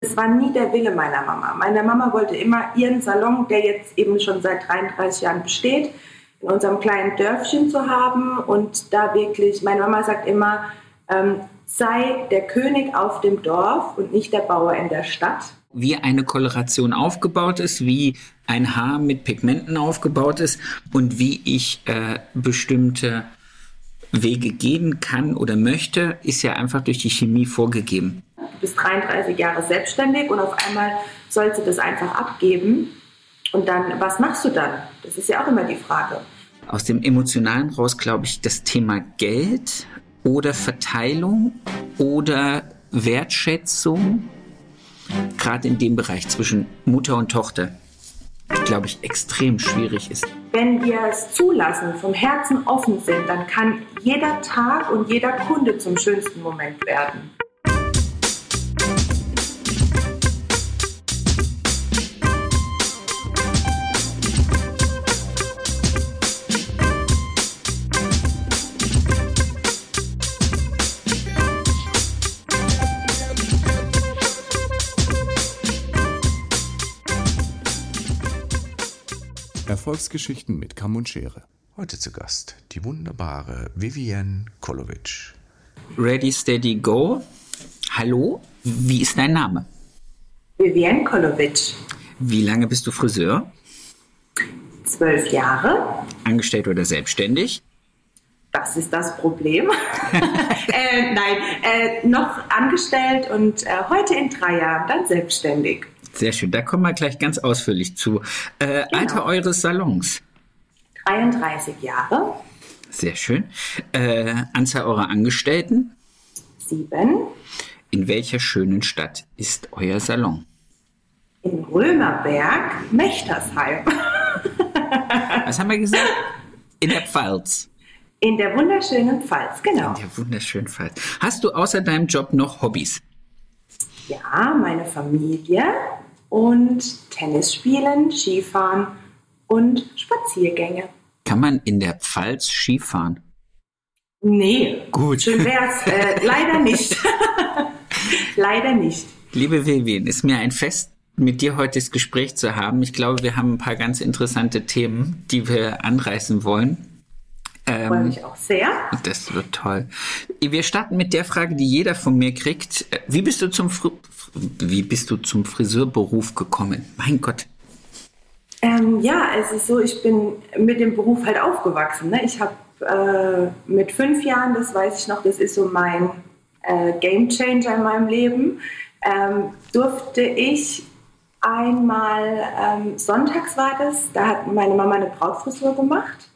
Es war nie der Wille meiner Mama. Meine Mama wollte immer ihren Salon, der jetzt eben schon seit 33 Jahren besteht, in unserem kleinen Dörfchen zu haben und da wirklich, meine Mama sagt immer, ähm, sei der König auf dem Dorf und nicht der Bauer in der Stadt. Wie eine Koloration aufgebaut ist, wie ein Haar mit Pigmenten aufgebaut ist und wie ich äh, bestimmte Wege gehen kann oder möchte, ist ja einfach durch die Chemie vorgegeben. Du bist 33 Jahre selbstständig und auf einmal sollst du das einfach abgeben. Und dann, was machst du dann? Das ist ja auch immer die Frage. Aus dem Emotionalen raus, glaube ich, das Thema Geld oder Verteilung oder Wertschätzung, gerade in dem Bereich zwischen Mutter und Tochter, glaube ich, extrem schwierig ist. Wenn wir es zulassen, vom Herzen offen sind, dann kann jeder Tag und jeder Kunde zum schönsten Moment werden. Erfolgsgeschichten mit Kamm und Schere. Heute zu Gast die wunderbare Vivienne Kolovic. Ready, steady, go. Hallo, wie ist dein Name? Vivienne Kolovic. Wie lange bist du Friseur? Zwölf Jahre. Angestellt oder selbstständig? Das ist das Problem. äh, nein, äh, noch angestellt und äh, heute in drei Jahren dann selbstständig. Sehr schön, da kommen wir gleich ganz ausführlich zu. Äh, genau. Alter eures Salons? 33 Jahre. Sehr schön. Äh, Anzahl eurer Angestellten? Sieben. In welcher schönen Stadt ist euer Salon? In Römerberg, Mechtersheim. Was haben wir gesagt? In der Pfalz. In der wunderschönen Pfalz, genau. In der wunderschönen Pfalz. Hast du außer deinem Job noch Hobbys? Ja, meine Familie und Tennis spielen, Skifahren und Spaziergänge. Kann man in der Pfalz Skifahren? Nee. Gut. Schön wär's. Äh, leider nicht. leider nicht. Liebe Vivian, ist mir ein Fest, mit dir heute das Gespräch zu haben. Ich glaube, wir haben ein paar ganz interessante Themen, die wir anreißen wollen. Ähm, Freue mich auch sehr. Das wird toll. Wir starten mit der Frage, die jeder von mir kriegt. Wie bist du zum, wie bist du zum Friseurberuf gekommen? Mein Gott. Ähm, ja, es ist so, ich bin mit dem Beruf halt aufgewachsen. Ne? Ich habe äh, mit fünf Jahren, das weiß ich noch, das ist so mein äh, Game Changer in meinem Leben, ähm, durfte ich einmal, ähm, sonntags war das, da hat meine Mama eine Brautfrisur gemacht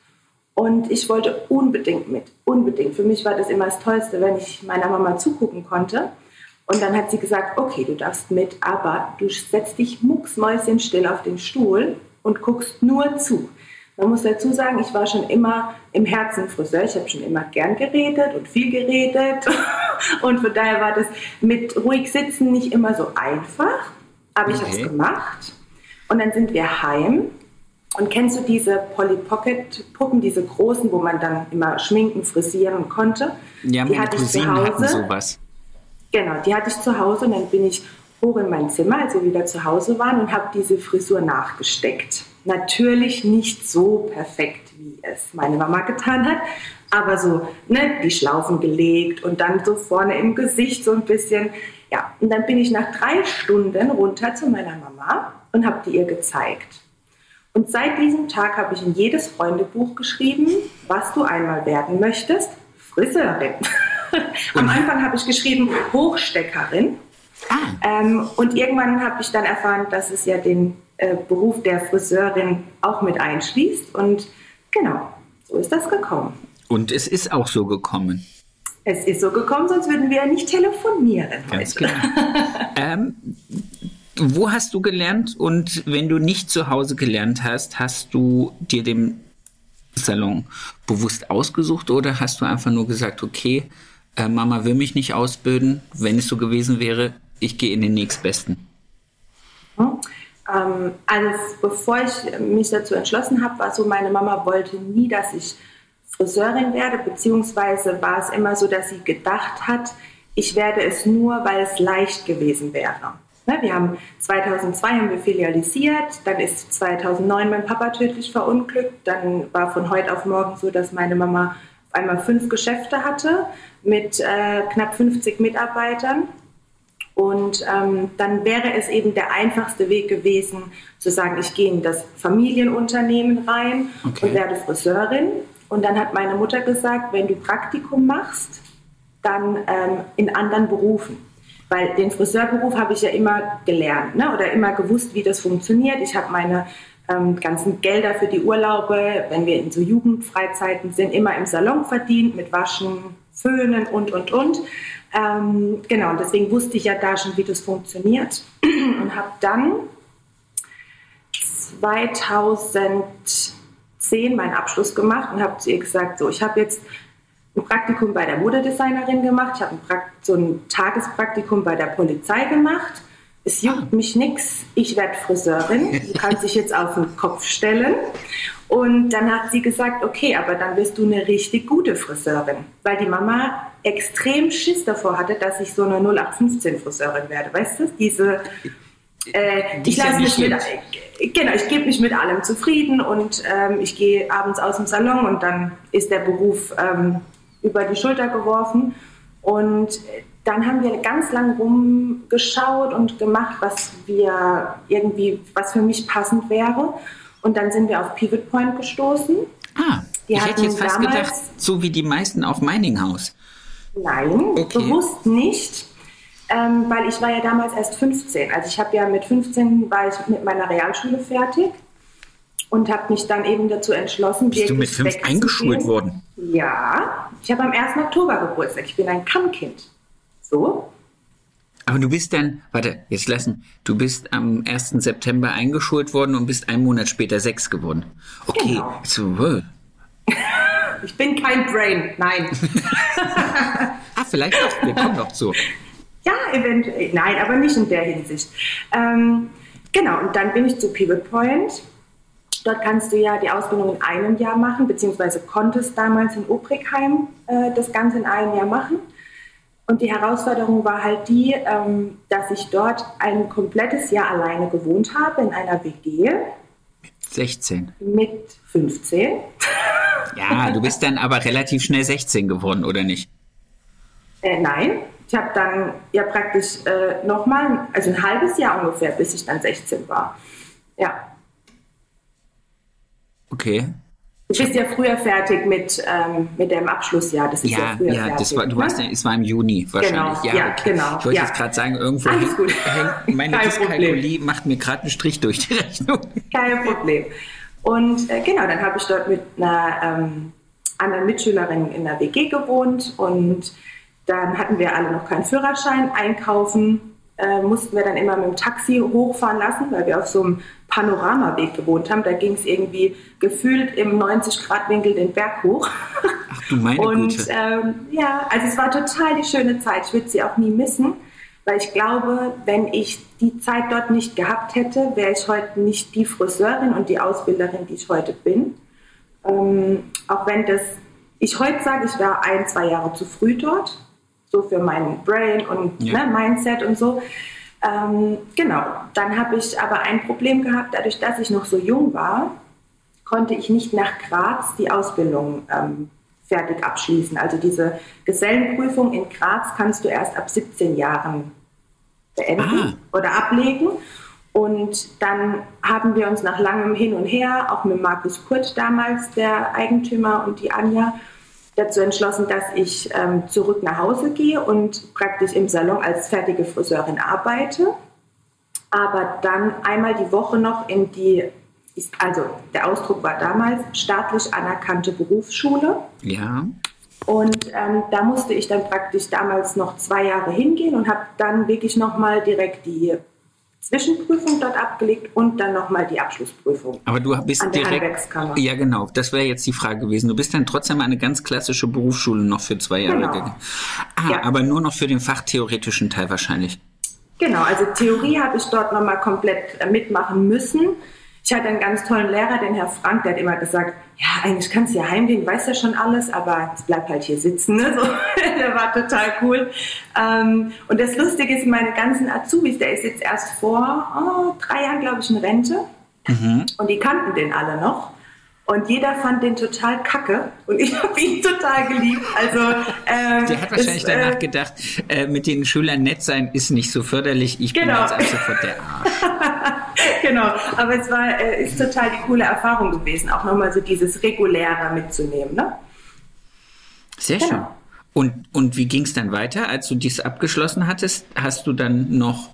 und ich wollte unbedingt mit, unbedingt. Für mich war das immer das Tollste, wenn ich meiner Mama zugucken konnte. Und dann hat sie gesagt, okay, du darfst mit, aber du setzt dich mucksmäuschenstill auf den Stuhl und guckst nur zu. Man muss dazu sagen, ich war schon immer im Herzen Friseur. Ich habe schon immer gern geredet und viel geredet. Und von daher war das mit ruhig sitzen nicht immer so einfach. Aber okay. ich habe es gemacht. Und dann sind wir heim und kennst du diese Polly Pocket Puppen, diese großen, wo man dann immer schminken, frisieren konnte? Ja, die hatte Cousinen ich zu Hause. hatten sowas. Genau, die hatte ich zu Hause und dann bin ich hoch in mein Zimmer, als wir wieder zu Hause waren und habe diese Frisur nachgesteckt. Natürlich nicht so perfekt, wie es meine Mama getan hat, aber so ne, die Schlaufen gelegt und dann so vorne im Gesicht so ein bisschen. Ja, und dann bin ich nach drei Stunden runter zu meiner Mama und habe die ihr gezeigt. Und seit diesem Tag habe ich in jedes Freundebuch geschrieben, was du einmal werden möchtest. Friseurin. Am Anfang habe ich geschrieben Hochsteckerin. Ah. Ähm, und irgendwann habe ich dann erfahren, dass es ja den äh, Beruf der Friseurin auch mit einschließt. Und genau, so ist das gekommen. Und es ist auch so gekommen. Es ist so gekommen, sonst würden wir ja nicht telefonieren. Ganz heute. Klar. ähm, wo hast du gelernt und wenn du nicht zu Hause gelernt hast, hast du dir den Salon bewusst ausgesucht oder hast du einfach nur gesagt, okay, äh, Mama will mich nicht ausbilden, wenn es so gewesen wäre, ich gehe in den nächstbesten? Hm. Ähm, also bevor ich mich dazu entschlossen habe, war so, meine Mama wollte nie, dass ich Friseurin werde, beziehungsweise war es immer so, dass sie gedacht hat, ich werde es nur, weil es leicht gewesen wäre. Ne, wir haben 2002 haben wir filialisiert, dann ist 2009 mein Papa tödlich verunglückt, dann war von heute auf morgen so, dass meine Mama einmal fünf Geschäfte hatte mit äh, knapp 50 Mitarbeitern. Und ähm, dann wäre es eben der einfachste Weg gewesen, zu sagen, ich gehe in das Familienunternehmen rein okay. und werde Friseurin. Und dann hat meine Mutter gesagt, wenn du Praktikum machst, dann ähm, in anderen Berufen. Weil den Friseurberuf habe ich ja immer gelernt ne? oder immer gewusst, wie das funktioniert. Ich habe meine ähm, ganzen Gelder für die Urlaube, wenn wir in so Jugendfreizeiten sind, immer im Salon verdient mit Waschen, Föhnen und, und, und. Ähm, genau, und deswegen wusste ich ja da schon, wie das funktioniert und habe dann 2010 meinen Abschluss gemacht und habe zu ihr gesagt, so, ich habe jetzt ein Praktikum bei der Modedesignerin gemacht, ich habe so ein Tagespraktikum bei der Polizei gemacht. Es juckt mich nichts, ich werde Friseurin, du kannst dich jetzt auf den Kopf stellen. Und dann hat sie gesagt, okay, aber dann wirst du eine richtig gute Friseurin, weil die Mama extrem Schiss davor hatte, dass ich so eine 0815 Friseurin werde, weißt du? Diese, äh, ich lasse mich mit, genau, ich gebe mich mit allem zufrieden und ähm, ich gehe abends aus dem Salon und dann ist der Beruf ähm, über die Schulter geworfen. Und dann haben wir ganz lang rumgeschaut und gemacht, was wir irgendwie, was für mich passend wäre. Und dann sind wir auf Pivot Point gestoßen. Ah, die ich hätte jetzt fast gedacht, so wie die meisten auf Mining House. Nein, okay. bewusst nicht. Ähm, weil ich war ja damals erst 15. Also ich habe ja mit 15 war ich mit meiner Realschule fertig und habe mich dann eben dazu entschlossen, Bist du mit fünf eingeschult worden? Ja, ich habe am 1. Oktober Geburtstag. Ich bin ein Kannkind. So. Aber du bist dann, warte, jetzt lassen, du bist am 1. September eingeschult worden und bist einen Monat später sechs geworden. Okay, genau. so, well. Ich bin kein Brain, nein. ah, vielleicht doch, wir kommen noch zu. Ja, eventuell, nein, aber nicht in der Hinsicht. Ähm, genau, und dann bin ich zu Pivot Point Dort kannst du ja die Ausbildung in einem Jahr machen, beziehungsweise konntest damals in Obrigheim äh, das Ganze in einem Jahr machen. Und die Herausforderung war halt die, ähm, dass ich dort ein komplettes Jahr alleine gewohnt habe in einer WG. Mit 16. Mit 15. Ja, du bist dann aber relativ schnell 16 geworden, oder nicht? Äh, nein, ich habe dann ja praktisch äh, nochmal, also ein halbes Jahr ungefähr, bis ich dann 16 war. Ja. Okay. Du bist ja früher fertig mit, ähm, mit dem Abschlussjahr. Das ist ja, ja früher ja, fertig. Das war, du ne? warst ja, es war im Juni wahrscheinlich. Genau, ja, ja okay. genau. Ich wollte ja. jetzt gerade sagen, irgendwo Alles gut. hängt meine Dyskalkulie macht mir gerade einen Strich durch die Rechnung. Kein Problem. Und äh, genau, dann habe ich dort mit einer ähm, anderen Mitschülerin in der WG gewohnt und dann hatten wir alle noch keinen Führerschein. Einkaufen äh, mussten wir dann immer mit dem Taxi hochfahren lassen, weil wir auf so einem Panoramaweg gewohnt haben. Da ging es irgendwie gefühlt im 90-Grad-Winkel den Berg hoch. Ach du meine Und Güte. Ähm, ja, also es war total die schöne Zeit. Ich würde sie auch nie missen, weil ich glaube, wenn ich die Zeit dort nicht gehabt hätte, wäre ich heute nicht die Friseurin und die Ausbilderin, die ich heute bin. Ähm, auch wenn das, ich heute sage, ich war ein, zwei Jahre zu früh dort, so für mein Brain und ja. ne, Mindset und so. Ähm, genau, dann habe ich aber ein Problem gehabt, dadurch, dass ich noch so jung war, konnte ich nicht nach Graz die Ausbildung ähm, fertig abschließen. Also diese Gesellenprüfung in Graz kannst du erst ab 17 Jahren beenden ah. oder ablegen. Und dann haben wir uns nach langem Hin und Her, auch mit Markus Kurt damals, der Eigentümer und die Anja, dazu entschlossen, dass ich ähm, zurück nach Hause gehe und praktisch im Salon als fertige Friseurin arbeite. Aber dann einmal die Woche noch in die, also der Ausdruck war damals staatlich anerkannte Berufsschule. Ja. Und ähm, da musste ich dann praktisch damals noch zwei Jahre hingehen und habe dann wirklich nochmal direkt die Zwischenprüfung dort abgelegt und dann nochmal die Abschlussprüfung. Aber du bist direkt. Ja, genau. Das wäre jetzt die Frage gewesen. Du bist dann trotzdem eine ganz klassische Berufsschule noch für zwei Jahre genau. gegangen. Ah, ja. aber nur noch für den fachtheoretischen Teil wahrscheinlich. Genau, also Theorie habe ich dort nochmal komplett mitmachen müssen. Ich hatte einen ganz tollen Lehrer, den Herr Frank, der hat immer gesagt, ja, eigentlich kannst du ja heimgehen, weißt ja schon alles, aber jetzt bleib halt hier sitzen. Ne? So, der war total cool. Ähm, und das Lustige ist, meine ganzen Azubis, der ist jetzt erst vor oh, drei Jahren, glaube ich, in Rente. Mhm. Und die kannten den alle noch. Und jeder fand den total kacke und ich habe ihn total geliebt. Also, ähm, Der hat wahrscheinlich danach äh, gedacht, äh, mit den Schülern nett sein ist nicht so förderlich. Ich genau. bin jetzt ab sofort der Arsch. genau, aber es war äh, ist total die coole Erfahrung gewesen, auch nochmal so dieses Reguläre mitzunehmen. Ne? Sehr genau. schön. Und, und wie ging es dann weiter, als du dies abgeschlossen hattest? Hast du dann noch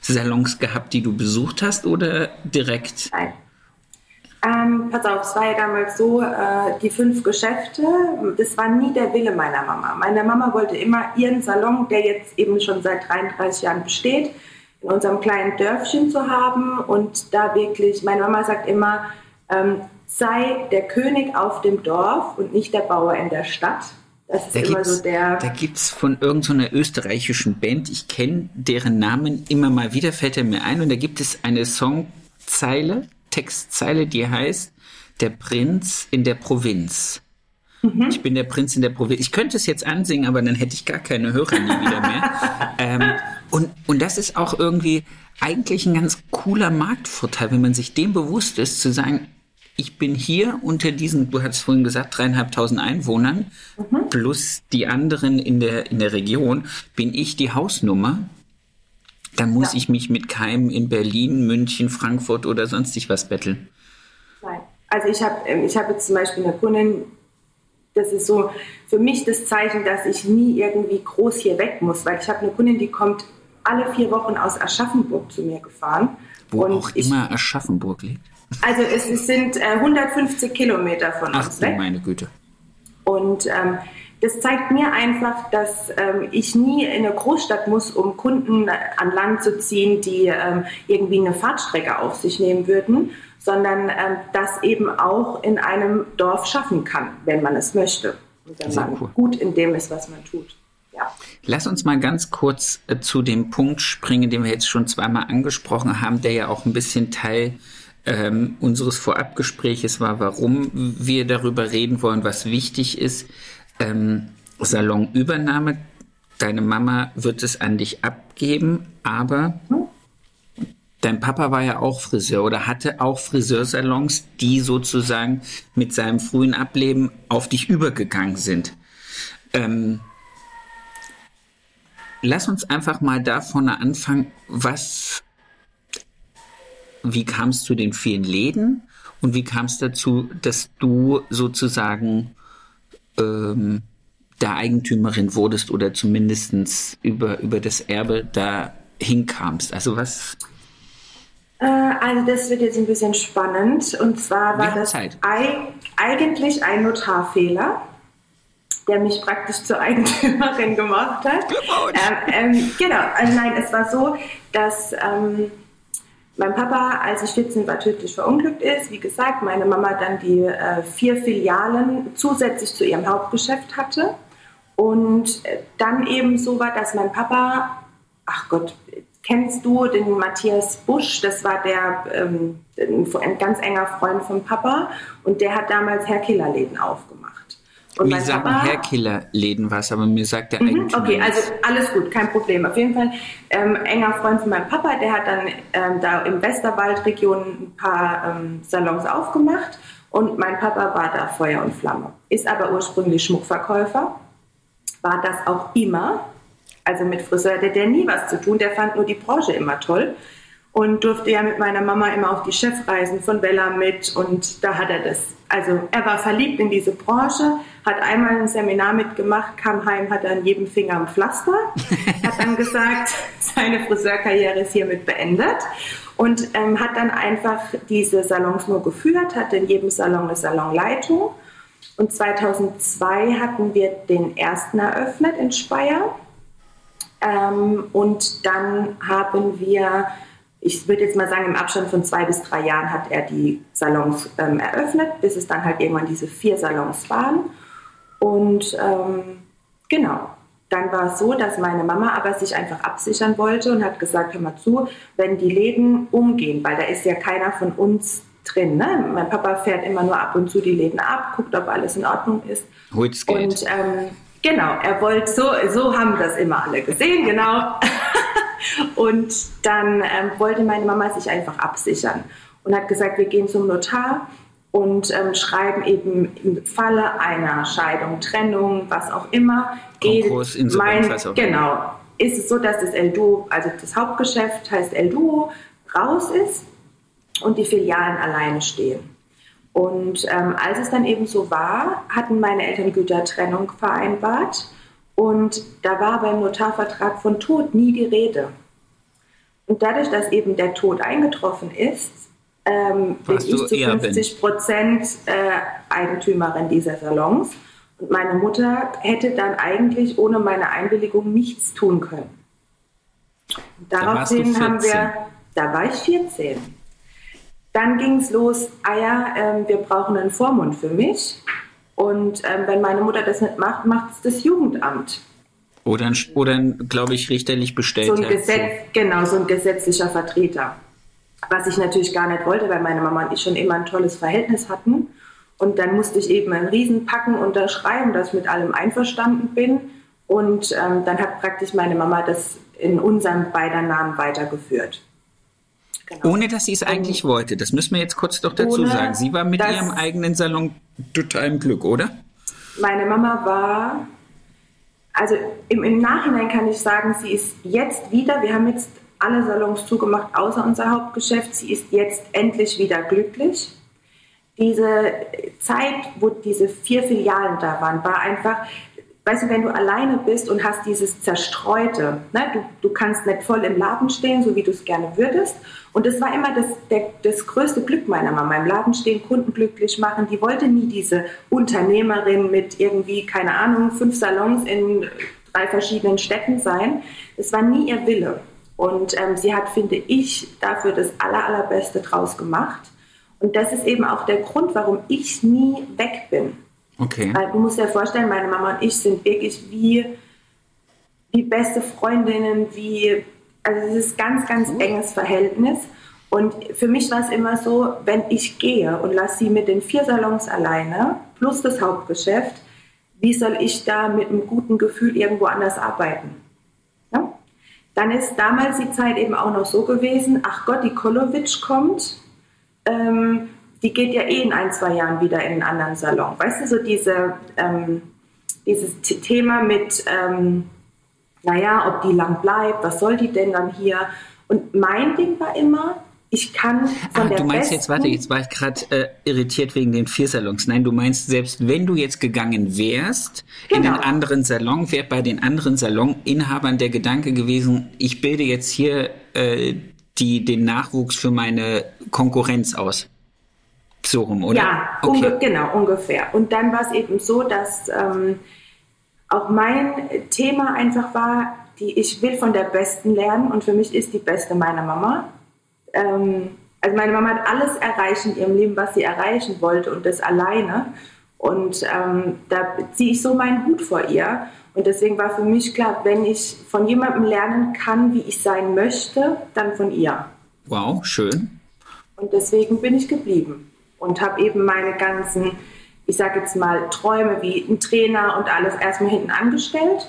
Salons gehabt, die du besucht hast oder direkt? Nein. Ähm, pass auf, es war ja damals so, äh, die fünf Geschäfte, das war nie der Wille meiner Mama. Meine Mama wollte immer ihren Salon, der jetzt eben schon seit 33 Jahren besteht, in unserem kleinen Dörfchen zu haben und da wirklich, meine Mama sagt immer, ähm, sei der König auf dem Dorf und nicht der Bauer in der Stadt. Das ist da immer so der. Da gibt es von irgendeiner so österreichischen Band, ich kenne deren Namen immer mal wieder, fällt er mir ein, und da gibt es eine Songzeile, Textzeile, die heißt Der Prinz in der Provinz. Mhm. Ich bin der Prinz in der Provinz. Ich könnte es jetzt ansingen, aber dann hätte ich gar keine Hörer nie wieder mehr. ähm, und, und das ist auch irgendwie eigentlich ein ganz cooler Marktvorteil, wenn man sich dem bewusst ist, zu sagen, ich bin hier unter diesen, du hast vorhin gesagt, dreieinhalbtausend Einwohnern mhm. plus die anderen in der, in der Region, bin ich die Hausnummer dann muss ja. ich mich mit keinem in Berlin, München, Frankfurt oder sonstig was betteln. Nein. Also ich habe ähm, ich hab jetzt zum Beispiel eine Kundin, das ist so für mich das Zeichen, dass ich nie irgendwie groß hier weg muss, weil ich habe eine Kundin, die kommt alle vier Wochen aus Aschaffenburg zu mir gefahren. Wo auch ich, immer Aschaffenburg liegt. Also es, es sind äh, 150 Kilometer von Ach, uns weg. meine Güte. Und ähm, das zeigt mir einfach, dass ähm, ich nie in eine Großstadt muss, um Kunden an Land zu ziehen, die ähm, irgendwie eine Fahrtstrecke auf sich nehmen würden, sondern ähm, das eben auch in einem Dorf schaffen kann, wenn man es möchte. Und wenn man cool. gut in dem ist, was man tut. Ja. Lass uns mal ganz kurz äh, zu dem Punkt springen, den wir jetzt schon zweimal angesprochen haben, der ja auch ein bisschen Teil ähm, unseres Vorabgespräches war, warum wir darüber reden wollen, was wichtig ist ähm, Salonübernahme. Deine Mama wird es an dich abgeben, aber dein Papa war ja auch Friseur oder hatte auch Friseursalons, die sozusagen mit seinem frühen Ableben auf dich übergegangen sind. Ähm, lass uns einfach mal da vorne anfangen, was, wie kam es zu den vielen Läden und wie kam es dazu, dass du sozusagen ähm, der Eigentümerin wurdest oder zumindest über, über das Erbe da hinkamst? Also was? Äh, also das wird jetzt ein bisschen spannend. Und zwar war das ei eigentlich ein Notarfehler, der mich praktisch zur Eigentümerin gemacht hat. Ähm, ähm, genau, also nein, es war so, dass ähm, mein Papa, als ich 14 war, tödlich verunglückt ist. Wie gesagt, meine Mama dann die äh, vier Filialen zusätzlich zu ihrem Hauptgeschäft hatte. Und äh, dann eben so war, dass mein Papa, ach Gott, kennst du den Matthias Busch? Das war der ähm, ein ganz enger Freund von Papa und der hat damals Herkillerläden aufgemacht. Und mir sagen Papa, Herkiller-Läden was, aber mir sagt der mhm, Okay, also alles gut, kein Problem. Auf jeden Fall ähm, enger Freund von meinem Papa, der hat dann ähm, da im Westerwaldregion ein paar ähm, Salons aufgemacht und mein Papa war da Feuer und Flamme. Ist aber ursprünglich Schmuckverkäufer, war das auch immer. Also mit Friseur, der, der nie was zu tun, der fand nur die Branche immer toll und durfte ja mit meiner Mama immer auf die Chefreisen von Bella mit und da hat er das. Also er war verliebt in diese Branche, hat einmal ein Seminar mitgemacht, kam heim, hat an jedem Finger ein Pflaster, hat dann gesagt, seine Friseurkarriere ist hiermit beendet und ähm, hat dann einfach diese Salons nur geführt, hatte in jedem Salon eine Salonleitung und 2002 hatten wir den ersten eröffnet in Speyer ähm, und dann haben wir ich würde jetzt mal sagen, im Abstand von zwei bis drei Jahren hat er die Salons ähm, eröffnet, bis es dann halt irgendwann diese vier Salons waren. Und ähm, genau, dann war es so, dass meine Mama aber sich einfach absichern wollte und hat gesagt, hör mal zu, wenn die Läden umgehen, weil da ist ja keiner von uns drin. Ne? Mein Papa fährt immer nur ab und zu die Läden ab, guckt, ob alles in Ordnung ist. Holt's Geld. Und ähm, genau, er wollte so, so haben das immer alle gesehen, genau. und dann ähm, wollte meine Mama sich einfach absichern und hat gesagt, wir gehen zum Notar und ähm, schreiben eben im Falle einer Scheidung, Trennung, was auch immer, Konkurs, geht Insolvenz, mein, auch genau, ist es so, dass das El Duo, also das Hauptgeschäft heißt El Duo, raus ist und die Filialen alleine stehen. Und ähm, als es dann eben so war, hatten meine Eltern Gütertrennung vereinbart und da war beim Notarvertrag von Tod nie die Rede. Und dadurch, dass eben der Tod eingetroffen ist, ähm, bin ich zu Erbin? 50 Prozent äh, Eigentümerin dieser Salons. Und meine Mutter hätte dann eigentlich ohne meine Einwilligung nichts tun können. Und Daraufhin haben 14. wir, da war ich 14. Dann ging es los, ah ja, ähm, wir brauchen einen Vormund für mich. Und ähm, wenn meine Mutter das nicht macht, macht es das Jugendamt. Oder ein, oder glaube ich, richterlich bestellt. So ein Gesetz, genau, so ein gesetzlicher Vertreter. Was ich natürlich gar nicht wollte, weil meine Mama und ich schon immer ein tolles Verhältnis hatten. Und dann musste ich eben einen Riesenpacken unterschreiben, dass ich mit allem einverstanden bin. Und ähm, dann hat praktisch meine Mama das in unserem beider Namen weitergeführt. Genau. Ohne dass sie es eigentlich wollte. Das müssen wir jetzt kurz doch dazu sagen. Sie war mit ihrem eigenen Salon total im Glück, oder? Meine Mama war, also im, im Nachhinein kann ich sagen, sie ist jetzt wieder, wir haben jetzt alle Salons zugemacht, außer unser Hauptgeschäft, sie ist jetzt endlich wieder glücklich. Diese Zeit, wo diese vier Filialen da waren, war einfach, weißt du, wenn du alleine bist und hast dieses Zerstreute, ne? du, du kannst nicht voll im Laden stehen, so wie du es gerne würdest. Und das war immer das, der, das größte Glück meiner Mama, im Laden stehen, Kunden glücklich machen. Die wollte nie diese Unternehmerin mit irgendwie, keine Ahnung, fünf Salons in drei verschiedenen Städten sein. Das war nie ihr Wille. Und ähm, sie hat, finde ich, dafür das aller, allerbeste draus gemacht. Und das ist eben auch der Grund, warum ich nie weg bin. Okay. Weil du musst dir vorstellen, meine Mama und ich sind wirklich wie, wie beste Freundinnen, wie, also es ist ganz, ganz enges Verhältnis. Und für mich war es immer so, wenn ich gehe und lasse sie mit den vier Salons alleine, plus das Hauptgeschäft, wie soll ich da mit einem guten Gefühl irgendwo anders arbeiten? Dann ist damals die Zeit eben auch noch so gewesen, ach Gott, die Kolovic kommt, ähm, die geht ja eh in ein, zwei Jahren wieder in einen anderen Salon. Weißt du, so diese, ähm, dieses Thema mit, ähm, naja, ob die lang bleibt, was soll die denn dann hier? Und mein Ding war immer, ich kann von Ah, der du meinst jetzt, warte, jetzt war ich gerade äh, irritiert wegen den vier Salons. Nein, du meinst, selbst wenn du jetzt gegangen wärst in Genau. den anderen Salon, wäre bei den anderen Saloninhabern der Gedanke gewesen, ich bilde jetzt hier äh, die, den Nachwuchs für meine Konkurrenz aus. So rum, oder? Ja, unge genau, ungefähr. Und dann war es eben so, dass ähm, auch mein Thema einfach war, die, ich will von der Besten lernen und für mich ist die Beste meine Mama. Ähm, also meine Mama hat alles erreicht in ihrem Leben, was sie erreichen wollte und das alleine. Und ähm, da ziehe ich so meinen Hut vor ihr. Und deswegen war für mich klar, wenn ich von jemandem lernen kann, wie ich sein möchte, dann von ihr. Wow, schön. Und deswegen bin ich geblieben und habe eben meine ganzen, ich sage jetzt mal, Träume wie ein Trainer und alles erstmal hinten angestellt.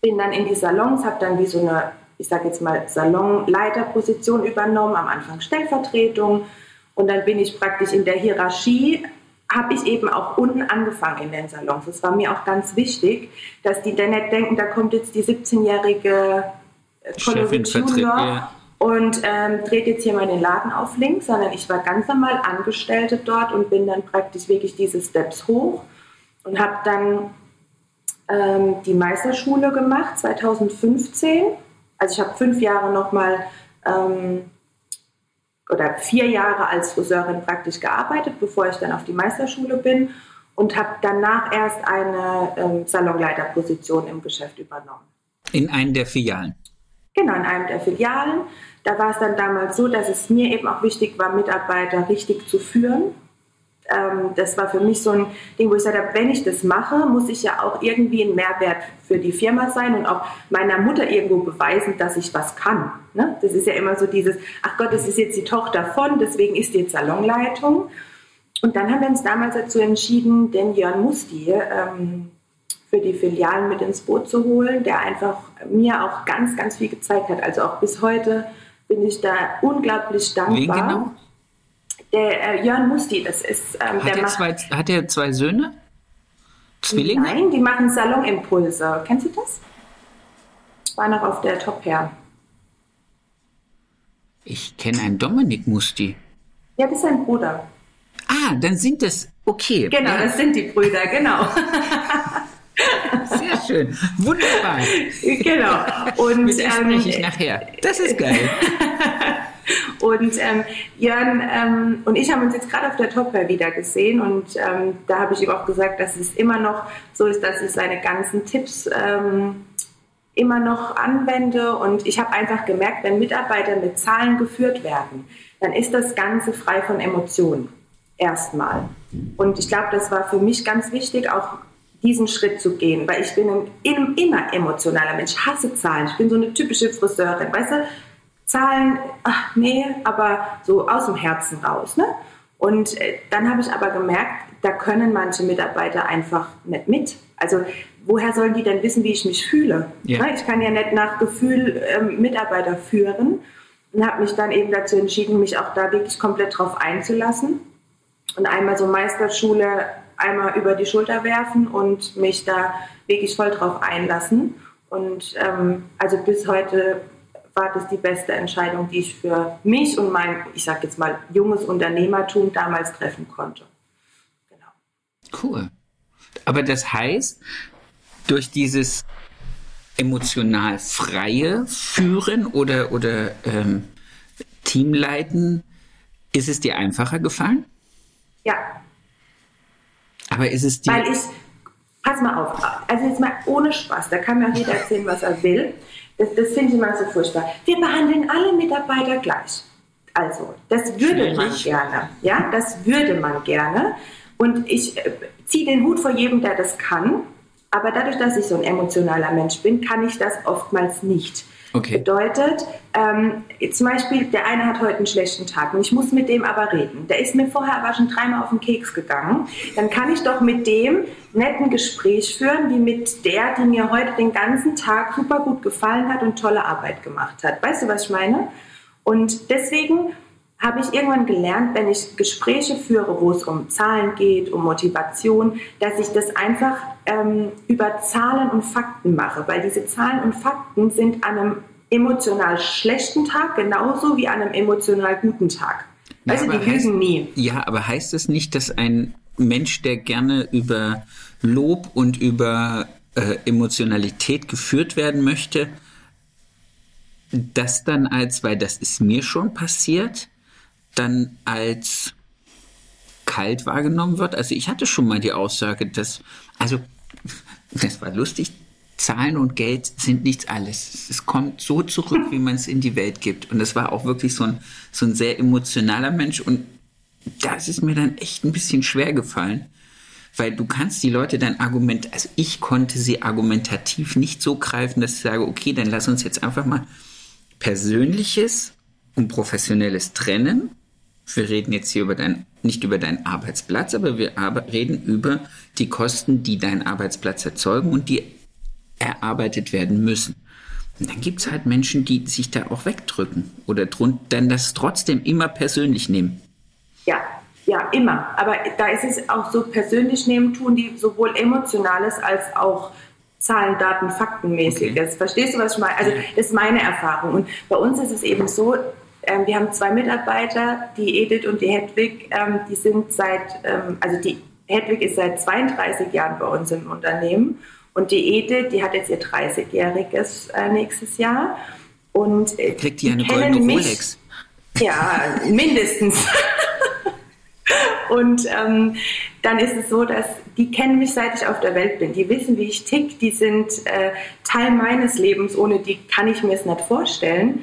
Bin dann in die Salons, habe dann wie so eine, ich sage jetzt mal, Salonleiterposition übernommen, am Anfang Stellvertretung. Und dann bin ich praktisch in der Hierarchie, habe ich eben auch unten angefangen in den Salons. Das war mir auch ganz wichtig, dass die dann nicht denken, da kommt jetzt die 17-jährige Chefin Kolovic vertritt, Junior und ähm, dreht jetzt hier mal den Laden auf links, sondern ich war ganz normal Angestellte dort und bin dann praktisch wirklich diese Steps hoch und habe dann ähm, die Meisterschule gemacht 2015. Also ich habe fünf Jahre nochmal ähm, oder vier Jahre als Friseurin praktisch gearbeitet, bevor ich dann auf die Meisterschule bin und habe danach erst eine ähm, Salonleiterposition im Geschäft übernommen. In einen der Filialen. Genau, in einem der Filialen. Da war es dann damals so, dass es mir eben auch wichtig war, Mitarbeiter richtig zu führen. Ähm, das war für mich so ein Ding, wo ich gesagt habe, wenn ich das mache, muss ich ja auch irgendwie ein Mehrwert für die Firma sein und auch meiner Mutter irgendwo beweisen, dass ich was kann. Ne? Das ist ja immer so dieses, ach Gott, das ist jetzt die Tochter von, deswegen ist die jetzt Salonleitung. Und dann haben wir uns damals dazu entschieden, den Jörn Musti ähm, für die Filialen mit ins Boot zu holen, der einfach mir auch ganz, ganz viel gezeigt hat. Also auch bis heute bin ich da unglaublich dankbar. Wen genau? Der äh, Jörn Musti, das ist. Ähm, hat, er zwei, hat er zwei Söhne? Zwillinge? Nein, die machen Salonimpulse. Kennst du das? War noch auf der Top Hair. Ich kenne einen Dominik Musti. Ja, das ist sein Bruder. Ah, dann sind das, okay. Genau, ja. das sind die Brüder, genau. Sehr schön. Wunderbar. Genau. Und, Mit ähm, spreche ich nachher. Das ist geil. Und ähm, Jörn ähm, und ich haben uns jetzt gerade auf der Topper wieder gesehen und ähm, da habe ich ihm auch gesagt, dass es immer noch so ist, dass ich seine ganzen Tipps ähm, immer noch anwende und ich habe einfach gemerkt, wenn Mitarbeiter mit Zahlen geführt werden, dann ist das Ganze frei von Emotionen. Erstmal. Und ich glaube, das war für mich ganz wichtig, auch diesen Schritt zu gehen, weil ich bin ein immer emotionaler Mensch, hasse Zahlen. Ich bin so eine typische Friseurin, weißt du? Zahlen, ach nee, aber so aus dem Herzen raus. Ne? Und äh, dann habe ich aber gemerkt, da können manche Mitarbeiter einfach nicht mit. Also woher sollen die denn wissen, wie ich mich fühle? Ja. Ne? Ich kann ja nicht nach Gefühl ähm, Mitarbeiter führen und habe mich dann eben dazu entschieden, mich auch da wirklich komplett drauf einzulassen. Und einmal so Meisterschule einmal über die Schulter werfen und mich da wirklich voll drauf einlassen. Und ähm, also bis heute war das die beste Entscheidung, die ich für mich und mein, ich sag jetzt mal, junges Unternehmertum damals treffen konnte. Genau. Cool. Aber das heißt, durch dieses emotional freie Führen oder, oder ähm, Teamleiten, ist es dir einfacher gefallen? Ja, aber ist es die. Weil ich, pass mal auf, also jetzt mal ohne Spaß, da kann mir auch jeder erzählen, was er will. Das, das finde ich immer so furchtbar. Wir behandeln alle Mitarbeiter gleich. Also, das würde Schwierig. man gerne. Ja, das würde man gerne. Und ich äh, ziehe den Hut vor jedem, der das kann. Aber dadurch, dass ich so ein emotionaler Mensch bin, kann ich das oftmals nicht. Okay. Bedeutet, ähm, zum Beispiel, der eine hat heute einen schlechten Tag und ich muss mit dem aber reden. Der ist mir vorher aber schon dreimal auf den Keks gegangen. Dann kann ich doch mit dem netten Gespräch führen, wie mit der, die mir heute den ganzen Tag super gut gefallen hat und tolle Arbeit gemacht hat. Weißt du, was ich meine? Und deswegen habe ich irgendwann gelernt, wenn ich Gespräche führe, wo es um Zahlen geht, um Motivation, dass ich das einfach ähm, über Zahlen und Fakten mache, weil diese Zahlen und Fakten sind an einem emotional schlechten Tag genauso wie an einem emotional guten Tag. Also ja, die lügen nie. Ja, aber heißt es nicht, dass ein Mensch, der gerne über Lob und über äh, Emotionalität geführt werden möchte, das dann als, weil das ist mir schon passiert, dann als kalt wahrgenommen wird. Also ich hatte schon mal die Aussage, dass, also das war lustig, Zahlen und Geld sind nichts alles. Es kommt so zurück, wie man es in die Welt gibt. Und das war auch wirklich so ein, so ein sehr emotionaler Mensch. Und das ist mir dann echt ein bisschen schwer gefallen. Weil du kannst die Leute dein Argument, also ich konnte sie argumentativ nicht so greifen, dass ich sage, okay, dann lass uns jetzt einfach mal Persönliches und Professionelles trennen wir reden jetzt hier über dein, nicht über deinen Arbeitsplatz, aber wir reden über die Kosten, die dein Arbeitsplatz erzeugen und die erarbeitet werden müssen. Und dann gibt es halt Menschen, die sich da auch wegdrücken oder dann das trotzdem immer persönlich nehmen. Ja, ja, immer. Aber da ist es auch so persönlich nehmen, tun die sowohl Emotionales als auch Zahlen, Daten, Faktenmäßiges. Okay. Verstehst du, was ich meine? Also das ist meine Erfahrung. Und bei uns ist es eben so, ähm, wir haben zwei Mitarbeiter, die Edith und die Hedwig, ähm, die sind seit, ähm, also die Hedwig ist seit 32 Jahren bei uns im Unternehmen und die Edith, die hat jetzt ihr 30-jähriges äh, nächstes Jahr. Und äh, kriegt die, eine goldene Rolex? Ja, mindestens. und ähm, dann ist es so, dass die kennen mich, seit ich auf der Welt bin. Die wissen, wie ich tick. Die sind äh, Teil meines Lebens. Ohne die kann ich mir es nicht vorstellen.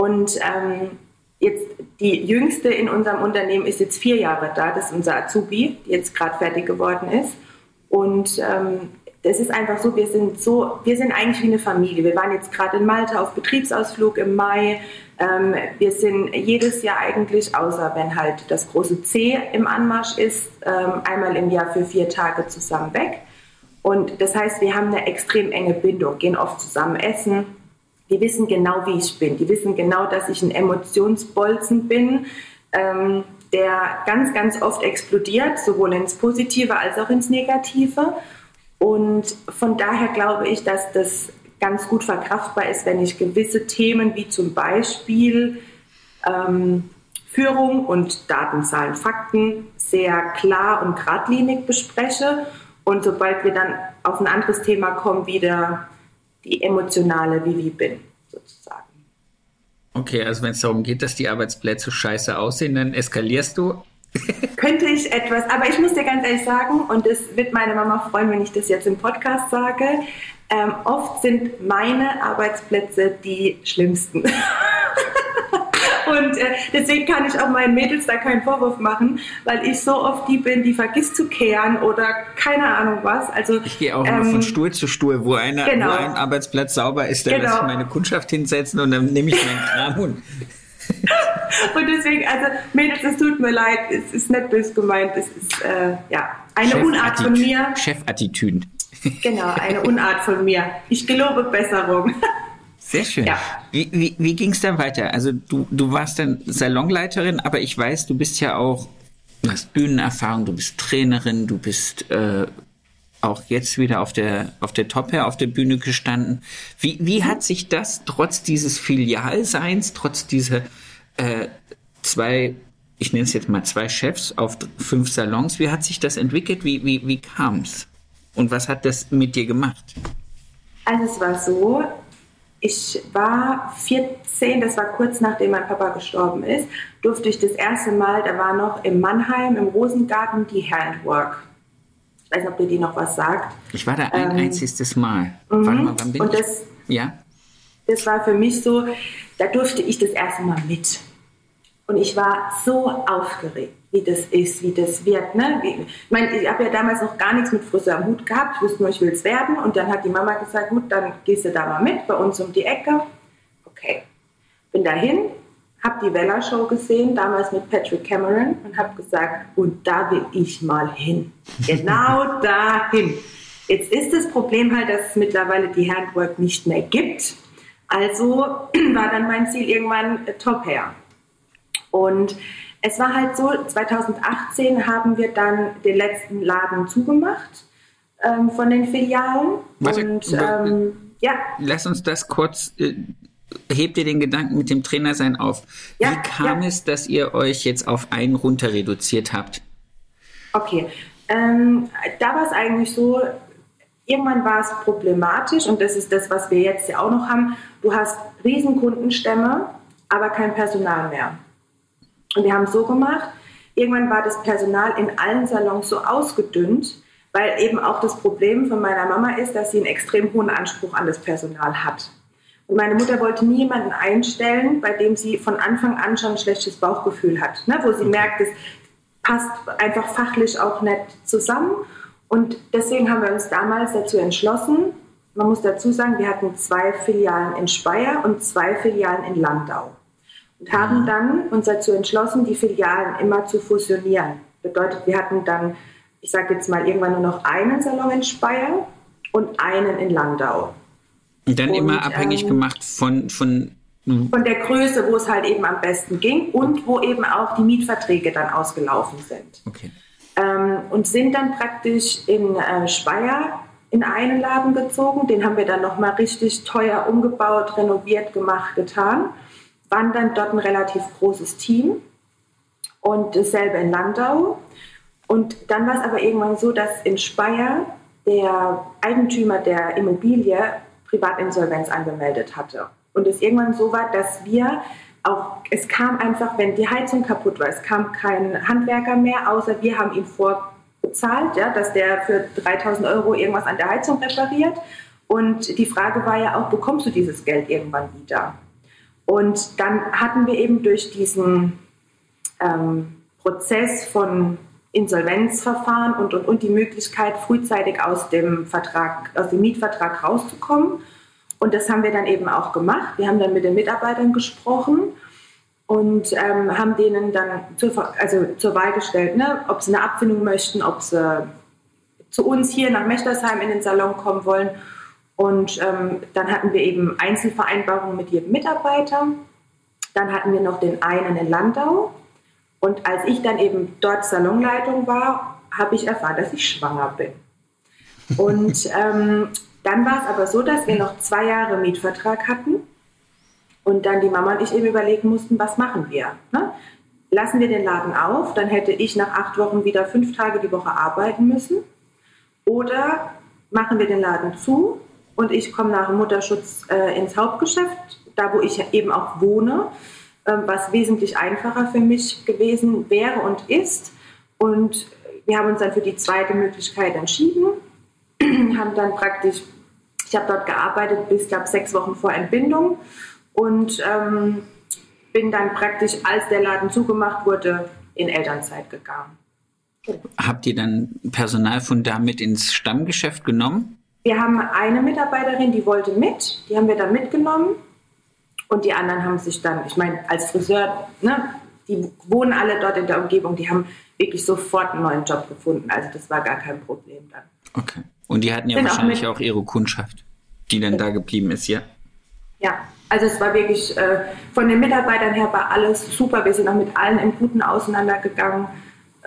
Und ähm, jetzt die jüngste in unserem Unternehmen ist jetzt vier Jahre da. Das ist unser Azubi, die jetzt gerade fertig geworden ist. Und ähm, das ist einfach so, wir sind so, wir sind eigentlich wie eine Familie. Wir waren jetzt gerade in Malta auf Betriebsausflug im Mai. Ähm, wir sind jedes Jahr eigentlich, außer wenn halt das große C im Anmarsch ist, ähm, einmal im Jahr für vier Tage zusammen weg. Und das heißt, wir haben eine extrem enge Bindung, gehen oft zusammen essen. Die wissen genau, wie ich bin. Die wissen genau, dass ich ein Emotionsbolzen bin, ähm, der ganz, ganz oft explodiert, sowohl ins Positive als auch ins Negative. Und von daher glaube ich, dass das ganz gut verkraftbar ist, wenn ich gewisse Themen wie zum Beispiel ähm, Führung und Datenzahlen, Fakten sehr klar und geradlinig bespreche. Und sobald wir dann auf ein anderes Thema kommen, wieder die emotionale Vivi bin, sozusagen. Okay, also wenn es darum geht, dass die Arbeitsplätze scheiße aussehen, dann eskalierst du könnte ich etwas, aber ich muss dir ganz ehrlich sagen, und es wird meine Mama freuen, wenn ich das jetzt im Podcast sage, ähm, oft sind meine Arbeitsplätze die schlimmsten. Und äh, deswegen kann ich auch meinen Mädels da keinen Vorwurf machen, weil ich so oft die bin, die vergisst zu kehren oder keine Ahnung was. Also ich gehe auch ähm, immer von Stuhl zu Stuhl, wo, eine, genau. wo ein Arbeitsplatz sauber ist, dann genau. lasse ich meine Kundschaft hinsetzen und dann nehme ich meinen Kram und und deswegen, also Mädels, es tut mir leid, es ist nicht böse gemeint, es ist äh, ja eine Unart von mir. Chefattitüden. Genau, eine Unart von mir. Ich gelobe Besserung. Sehr schön. Ja. Wie, wie, wie ging es dann weiter? Also du, du warst dann Salonleiterin, aber ich weiß, du bist ja auch, du hast Bühnenerfahrung, du bist Trainerin, du bist äh, auch jetzt wieder auf der, auf der Top her auf der Bühne gestanden. Wie, wie hat sich das trotz dieses Filialseins, trotz dieser äh, zwei, ich nenne es jetzt mal zwei Chefs auf fünf Salons, wie hat sich das entwickelt? Wie, wie, wie kam es? Und was hat das mit dir gemacht? Also es war so, ich war 14, das war kurz nachdem mein Papa gestorben ist, durfte ich das erste Mal, da war noch im Mannheim im Rosengarten die Handwork ich weiß nicht, ob dir die noch was sagt. Ich war da ein ähm, einziges Mal. Mhm. Warte mal, wann bin und ich? Das, ja? das war für mich so, da durfte ich das erste Mal mit. Und ich war so aufgeregt, wie das ist, wie das wird. Ne? Ich meine, ich habe ja damals noch gar nichts mit Friseur am Hut gehabt. Ich wusste nur, ich will es werden. Und dann hat die Mama gesagt, gut, dann gehst du da mal mit, bei uns um die Ecke. Okay. Bin dahin, habe die Weller Show gesehen, damals mit Patrick Cameron und habe gesagt, und da will ich mal hin. Genau dahin. Jetzt ist das Problem halt, dass es mittlerweile die Handwork nicht mehr gibt. Also war dann mein Ziel irgendwann äh, Top Hair. Und es war halt so, 2018 haben wir dann den letzten Laden zugemacht ähm, von den Filialen. Warte, und ähm, ja. Lass uns das kurz äh, hebt ihr den Gedanken mit dem Trainersein auf. Ja, Wie kam ja. es, dass ihr euch jetzt auf einen runter reduziert habt? Okay, ähm, da war es eigentlich so, irgendwann war es problematisch und das ist das, was wir jetzt ja auch noch haben. Du hast riesen Kundenstämme, aber kein Personal mehr. Und wir haben es so gemacht, irgendwann war das Personal in allen Salons so ausgedünnt, weil eben auch das Problem von meiner Mama ist, dass sie einen extrem hohen Anspruch an das Personal hat. Und meine Mutter wollte nie jemanden einstellen, bei dem sie von Anfang an schon ein schlechtes Bauchgefühl hat, ne? wo sie merkt, es passt einfach fachlich auch nicht zusammen. Und deswegen haben wir uns damals dazu entschlossen, man muss dazu sagen, wir hatten zwei Filialen in Speyer und zwei Filialen in Landau. Und haben mhm. dann uns dazu entschlossen, die Filialen immer zu fusionieren. Bedeutet, wir hatten dann, ich sage jetzt mal, irgendwann nur noch einen Salon in Speyer und einen in Landau. Und dann und, immer abhängig ähm, gemacht von, von von der Größe, wo es halt eben am besten ging und wo eben auch die Mietverträge dann ausgelaufen sind. Okay. Ähm, und sind dann praktisch in äh, Speyer in einen Laden gezogen. Den haben wir dann nochmal richtig teuer umgebaut, renoviert, gemacht, getan. Waren dann dort ein relativ großes Team und dasselbe in Landau. Und dann war es aber irgendwann so, dass in Speyer der Eigentümer der Immobilie Privatinsolvenz angemeldet hatte. Und es irgendwann so war, dass wir auch, es kam einfach, wenn die Heizung kaputt war, es kam kein Handwerker mehr, außer wir haben ihn vorbezahlt, ja, dass der für 3000 Euro irgendwas an der Heizung repariert. Und die Frage war ja auch, bekommst du dieses Geld irgendwann wieder? Und dann hatten wir eben durch diesen ähm, Prozess von Insolvenzverfahren und, und, und die Möglichkeit, frühzeitig aus dem Vertrag, aus dem Mietvertrag rauszukommen. Und das haben wir dann eben auch gemacht. Wir haben dann mit den Mitarbeitern gesprochen und ähm, haben denen dann zur, also zur Wahl gestellt, ne, ob sie eine Abfindung möchten, ob sie zu uns hier nach Mechtersheim in den Salon kommen wollen. Und ähm, dann hatten wir eben Einzelvereinbarungen mit jedem Mitarbeiter. Dann hatten wir noch den einen in Landau. Und als ich dann eben dort Salonleitung war, habe ich erfahren, dass ich schwanger bin. Und ähm, dann war es aber so, dass wir noch zwei Jahre Mietvertrag hatten und dann die Mama und ich eben überlegen mussten, was machen wir. Ne? Lassen wir den Laden auf, dann hätte ich nach acht Wochen wieder fünf Tage die Woche arbeiten müssen. Oder machen wir den Laden zu und ich komme nach Mutterschutz äh, ins Hauptgeschäft, da wo ich eben auch wohne, äh, was wesentlich einfacher für mich gewesen wäre und ist. Und wir haben uns dann für die zweite Möglichkeit entschieden, haben dann praktisch, ich habe dort gearbeitet bis, glaube sechs Wochen vor Entbindung und ähm, bin dann praktisch, als der Laden zugemacht wurde, in Elternzeit gegangen. Habt ihr dann Personal von da mit ins Stammgeschäft genommen? Wir haben eine Mitarbeiterin, die wollte mit, die haben wir dann mitgenommen. Und die anderen haben sich dann, ich meine, als Friseur, ne, die wohnen alle dort in der Umgebung, die haben wirklich sofort einen neuen Job gefunden. Also das war gar kein Problem dann. Okay. Und die hatten ja Bin wahrscheinlich auch, auch, ihre Kundschaft, die dann ja. da geblieben ist, ja? Ja, also es war wirklich äh, von den Mitarbeitern her war alles super. Wir sind auch mit allen im Guten auseinandergegangen.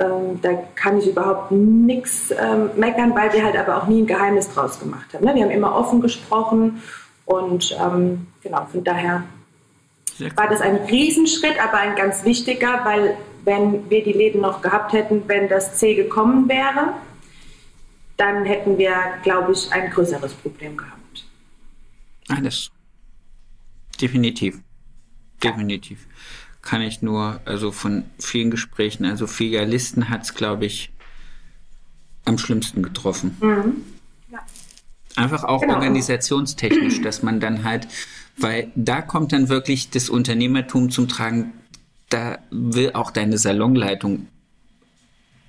Ähm, da kann ich überhaupt nichts ähm, meckern, weil wir halt aber auch nie ein Geheimnis draus gemacht haben. Ne? Wir haben immer offen gesprochen und ähm, genau, von daher war das ein Riesenschritt, aber ein ganz wichtiger, weil wenn wir die Läden noch gehabt hätten, wenn das C gekommen wäre, dann hätten wir, glaube ich, ein größeres Problem gehabt. Alles definitiv. Definitiv. Kann ich nur, also von vielen Gesprächen, also Filialisten hat es, glaube ich, am schlimmsten getroffen. Mhm. Ja. Einfach auch genau. organisationstechnisch, dass man dann halt, weil da kommt dann wirklich das Unternehmertum zum Tragen, da will auch deine Salonleitung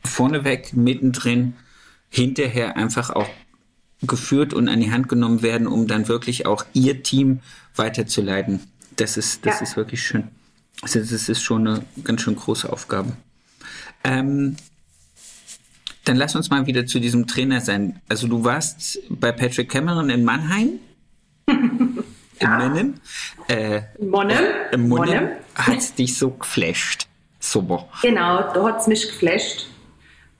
vorneweg, mittendrin, hinterher einfach auch geführt und an die Hand genommen werden, um dann wirklich auch ihr Team weiterzuleiten. Das ist, das ja. ist wirklich schön. Ist, das ist schon eine ganz schön große Aufgabe. Ähm, dann lass uns mal wieder zu diesem Trainer sein. Also du warst bei Patrick Cameron in Mannheim. ja. In Monnem. Äh, Monnem. Äh, Monnem. Hat es dich so geflasht. Super. Genau, da hat es mich geflasht.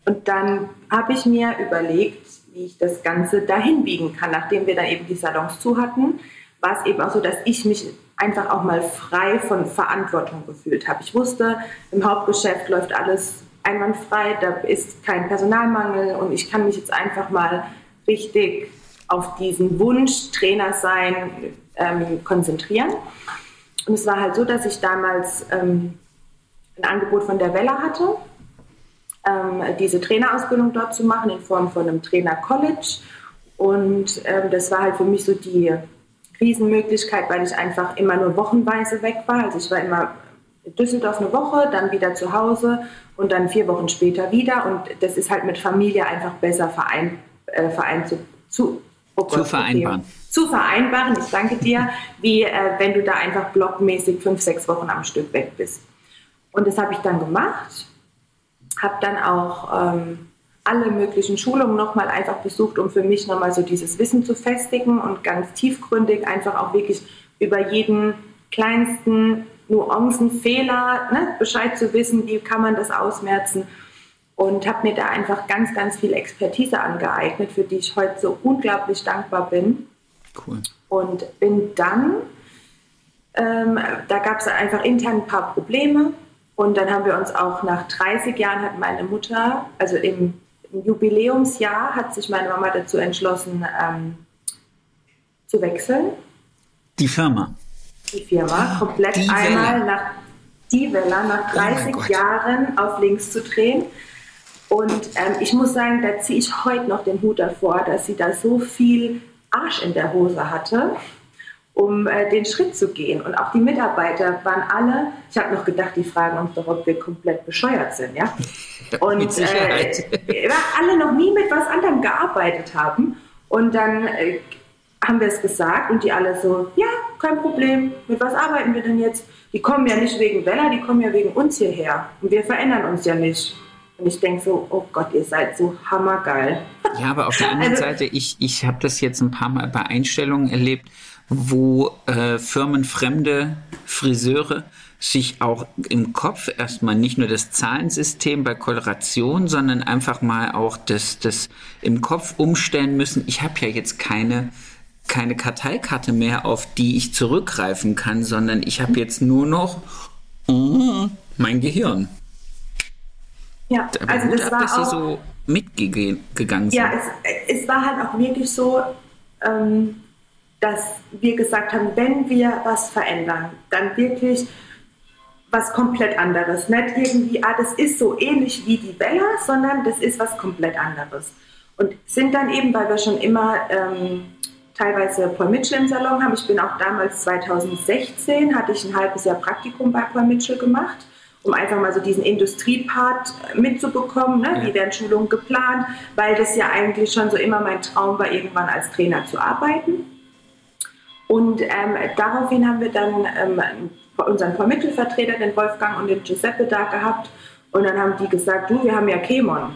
Und dann habe ich mir überlegt, wie ich das Ganze dahin biegen kann. Nachdem wir dann eben die Salons zu hatten, war es eben auch so, dass ich mich einfach auch mal frei von Verantwortung gefühlt habe. Ich wusste, im Hauptgeschäft läuft alles einwandfrei, da ist kein Personalmangel und ich kann mich jetzt einfach mal richtig auf diesen Wunsch Trainer sein ähm, konzentrieren. Und es war halt so, dass ich damals ähm, ein Angebot von der Welle hatte ähm, diese Trainerausbildung dort zu machen in Form von einem Trainer-College. Und ähm, das war halt für mich so die Riesenmöglichkeit, weil ich einfach immer nur wochenweise weg war. Also ich war immer in Düsseldorf eine Woche, dann wieder zu Hause und dann vier Wochen später wieder. Und das ist halt mit Familie einfach besser verein, äh, verein zu, zu, oh Gott, zu vereinbaren. Zu vereinbaren, ich danke dir, wie äh, wenn du da einfach blockmäßig fünf, sechs Wochen am Stück weg bist. Und das habe ich dann gemacht habe dann auch ähm, alle möglichen Schulungen nochmal einfach besucht, um für mich nochmal so dieses Wissen zu festigen und ganz tiefgründig einfach auch wirklich über jeden kleinsten Nuancenfehler ne, Bescheid zu wissen, wie kann man das ausmerzen. Und habe mir da einfach ganz, ganz viel Expertise angeeignet, für die ich heute so unglaublich dankbar bin. Cool. Und bin dann, ähm, da gab es einfach intern ein paar Probleme und dann haben wir uns auch nach 30 Jahren hat meine Mutter, also im, im Jubiläumsjahr, hat sich meine Mama dazu entschlossen, ähm, zu wechseln. Die Firma. Die Firma, komplett die einmal Welle. nach die Welle, nach 30 oh Jahren auf links zu drehen. Und ähm, ich muss sagen, da ziehe ich heute noch den Hut davor, dass sie da so viel Arsch in der Hose hatte um äh, den Schritt zu gehen. Und auch die Mitarbeiter waren alle, ich habe noch gedacht, die fragen uns doch, ob wir komplett bescheuert sind, ja. Und Mit Sicherheit. Äh, alle noch nie mit was anderem gearbeitet haben. Und dann äh, haben wir es gesagt und die alle so, ja, kein Problem, mit was arbeiten wir denn jetzt? Die kommen ja nicht wegen Bella, die kommen ja wegen uns hierher. Und wir verändern uns ja nicht. Und ich denke so, oh Gott, ihr seid so hammergeil. Ja, aber auf der anderen Also- Seite, ich, ich habe das jetzt ein paar Mal bei Einstellungen erlebt, wo äh, firmenfremde Friseure sich auch im Kopf erstmal nicht nur das Zahlensystem bei Koloration, sondern einfach mal auch das, das im Kopf umstellen müssen. Ich habe ja jetzt keine, keine Karteikarte mehr, auf die ich zurückgreifen kann, sondern ich habe jetzt nur noch mm, mein Gehirn. Ja, Aber also gut das ab, war dass Sie auch, so mitgegangen sind. Ja, es, es war halt auch wirklich so, ähm, dass wir gesagt haben, wenn wir was verändern, dann wirklich was komplett anderes. Nicht irgendwie, ah, das ist so ähnlich wie die Bella, sondern das ist was komplett anderes. Und sind dann eben, weil wir schon immer ähm, teilweise Paul Mitchell im Salon haben, ich bin auch damals 2016, hatte ich ein halbes Jahr Praktikum bei Paul Mitchell gemacht, um einfach mal so diesen Industriepart mitzubekommen. Ne? Ja. Wie werden Schulungen geplant, weil das ja eigentlich schon so immer mein Traum war, irgendwann als Trainer zu arbeiten. Und ähm, daraufhin haben wir dann ähm, unseren Vermittelvertreter, den Wolfgang und den Giuseppe, da gehabt. Und dann haben die gesagt, du, wir haben ja Kemon.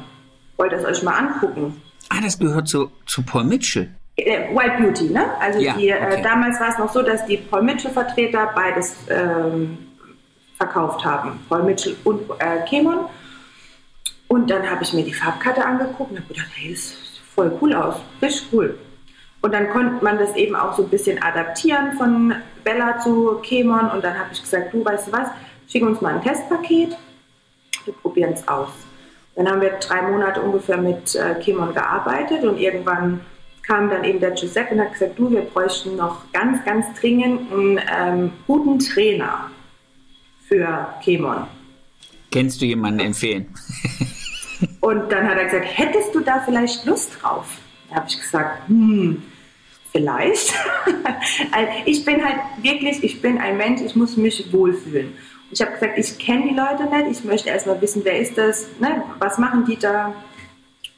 Wollt ihr es euch mal angucken? Ah, das gehört zu, zu Paul Mitchell. Äh, White Beauty, ne? Also Ja, die, okay. äh, damals war es noch so, dass die Paul Mitchell-Vertreter beides ähm, verkauft haben. Paul Mitchell und äh, Kemon. Und dann habe ich mir die Farbkarte angeguckt und habe gedacht, hey, das sieht voll cool aus. Richtig cool. Und dann konnte man das eben auch so ein bisschen adaptieren von Bella zu Kemon. Und dann habe ich gesagt, du weißt du was, schick uns mal ein Testpaket. Wir probieren es aus. Dann haben wir drei Monate ungefähr mit äh, Kemon gearbeitet und irgendwann kam dann eben der Giuseppe und hat gesagt, du, wir bräuchten noch ganz, ganz dringend einen ähm, guten Trainer für Kemon. Kennst du jemanden empfehlen? Und dann hat er gesagt, hättest du da vielleicht Lust drauf? Da habe ich gesagt, hm, vielleicht. also ich bin halt wirklich, ich bin ein Mensch, ich muss mich wohlfühlen. Und ich habe gesagt, ich kenne die Leute nicht, ich möchte erstmal wissen, wer ist das, ne? was machen die da?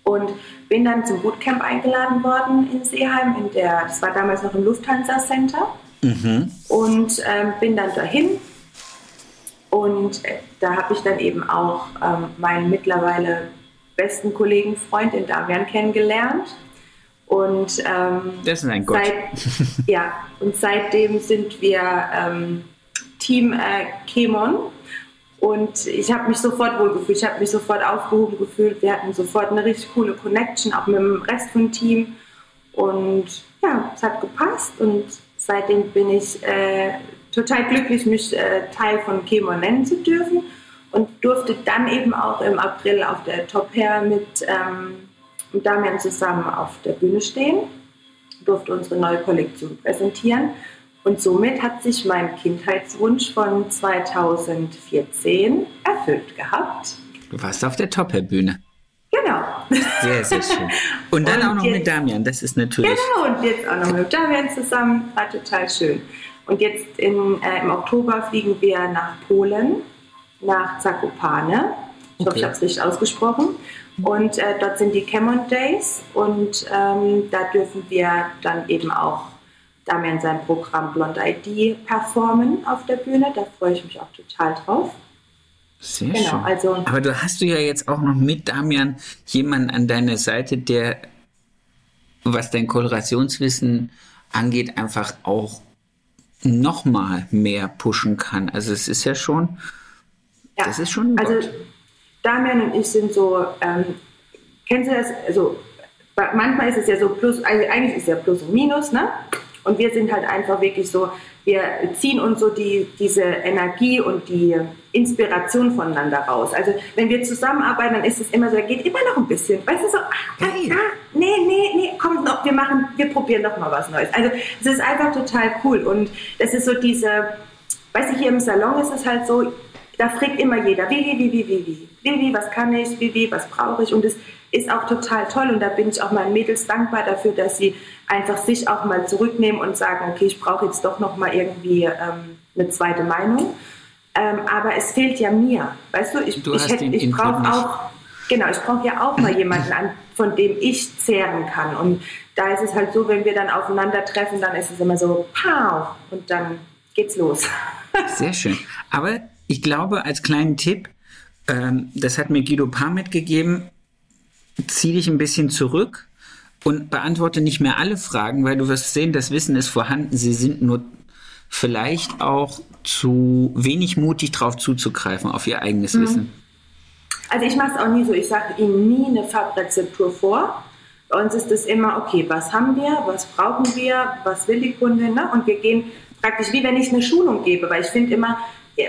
Und bin dann zum Bootcamp eingeladen worden in Seeheim, in der, das war damals noch im Lufthansa Center. Und ähm, bin dann dahin und äh, da habe ich dann eben auch ähm, meinen mittlerweile besten Kollegen, Freund in Damian kennengelernt. Und, ähm, Das ist ein Gott. Seit, ja, und seitdem sind wir ähm, Team äh, Kemon. Und ich habe mich sofort wohlgefühlt, ich habe mich sofort aufgehoben gefühlt. Wir hatten sofort eine richtig coole Connection, auch mit dem Rest vom Team. Und ja, es hat gepasst und seitdem bin ich äh, total glücklich, mich äh, Teil von Chemo nennen zu dürfen und durfte dann eben auch im April auf der Top Hair mit ähm, mit Damian zusammen auf der Bühne stehen, durfte unsere neue Kollektion präsentieren und somit hat sich mein Kindheitswunsch von 2014 erfüllt gehabt. Du warst auf der Top-Bühne. Genau. Sehr, sehr schön. Und dann Und auch noch jetzt- mit Damian. Das ist natürlich. Genau, und jetzt auch noch mit Damian zusammen, war total schön. Und jetzt in, äh, im Oktober fliegen wir nach Polen, nach Zakopane. Ich hoffe, Okay. ich habe es richtig ausgesprochen. Und äh, dort sind die Camon Days und ähm, da dürfen wir dann eben auch Damian sein Programm Blonde ID performen auf der Bühne. Da freue ich mich auch total drauf. Sehr Genau, schön. also- Aber du hast du ja jetzt auch noch mit Damian jemanden an deiner Seite, der, was dein Kolorationswissen angeht, einfach auch nochmal mehr pushen kann. Also es ist ja schon, Ja, das ist schon ein Also. Damian und ich sind so, ähm, kennst du das? Also manchmal ist es ja so plus, also eigentlich ist es ja plus und minus, ne? Und wir sind halt einfach wirklich so, wir ziehen uns so die, diese Energie und die Inspiration voneinander raus. Also wenn wir zusammenarbeiten, dann ist es immer so, da geht immer noch ein bisschen, weißt du so, ah, Geil. ah, ah, nee, nee, nee, komm noch, wir machen, wir probieren noch mal was Neues. Also es ist einfach total cool und das ist so diese, weißt du, hier im Salon ist es halt so, da fragt immer jeder, wie, wie, wie, wie, wie, wie, wie, wie, was kann ich, wie, wie, was brauche ich und es ist auch total toll und da bin ich auch meinen Mädels dankbar dafür, dass sie einfach sich auch mal zurücknehmen und sagen, okay, ich brauche jetzt doch noch mal irgendwie ähm, eine zweite Meinung. Ähm, aber es fehlt ja mir, weißt du, ich, Du ich, hätte- ich brauche auch, genau, ich brauche ja auch mal jemanden an, von dem ich zehren kann und da ist es halt so, wenn wir dann aufeinandertreffen, dann ist es immer so, pow, und dann geht's los. Sehr schön. Aber ich glaube, als kleinen Tipp, ähm, das hat mir Guido Paar mitgegeben, zieh dich ein bisschen zurück und beantworte nicht mehr alle Fragen, weil du wirst sehen, das Wissen ist vorhanden. Sie sind nur vielleicht auch zu wenig mutig drauf zuzugreifen, auf ihr eigenes Wissen. Also ich mache es auch nie so, ich sage Ihnen nie eine Farbrezeptur vor. Bei uns ist es immer, okay, was haben wir, was brauchen wir, was will die Kundin, ne? und wir gehen praktisch wie wenn ich eine Schulung gebe, weil ich finde immer,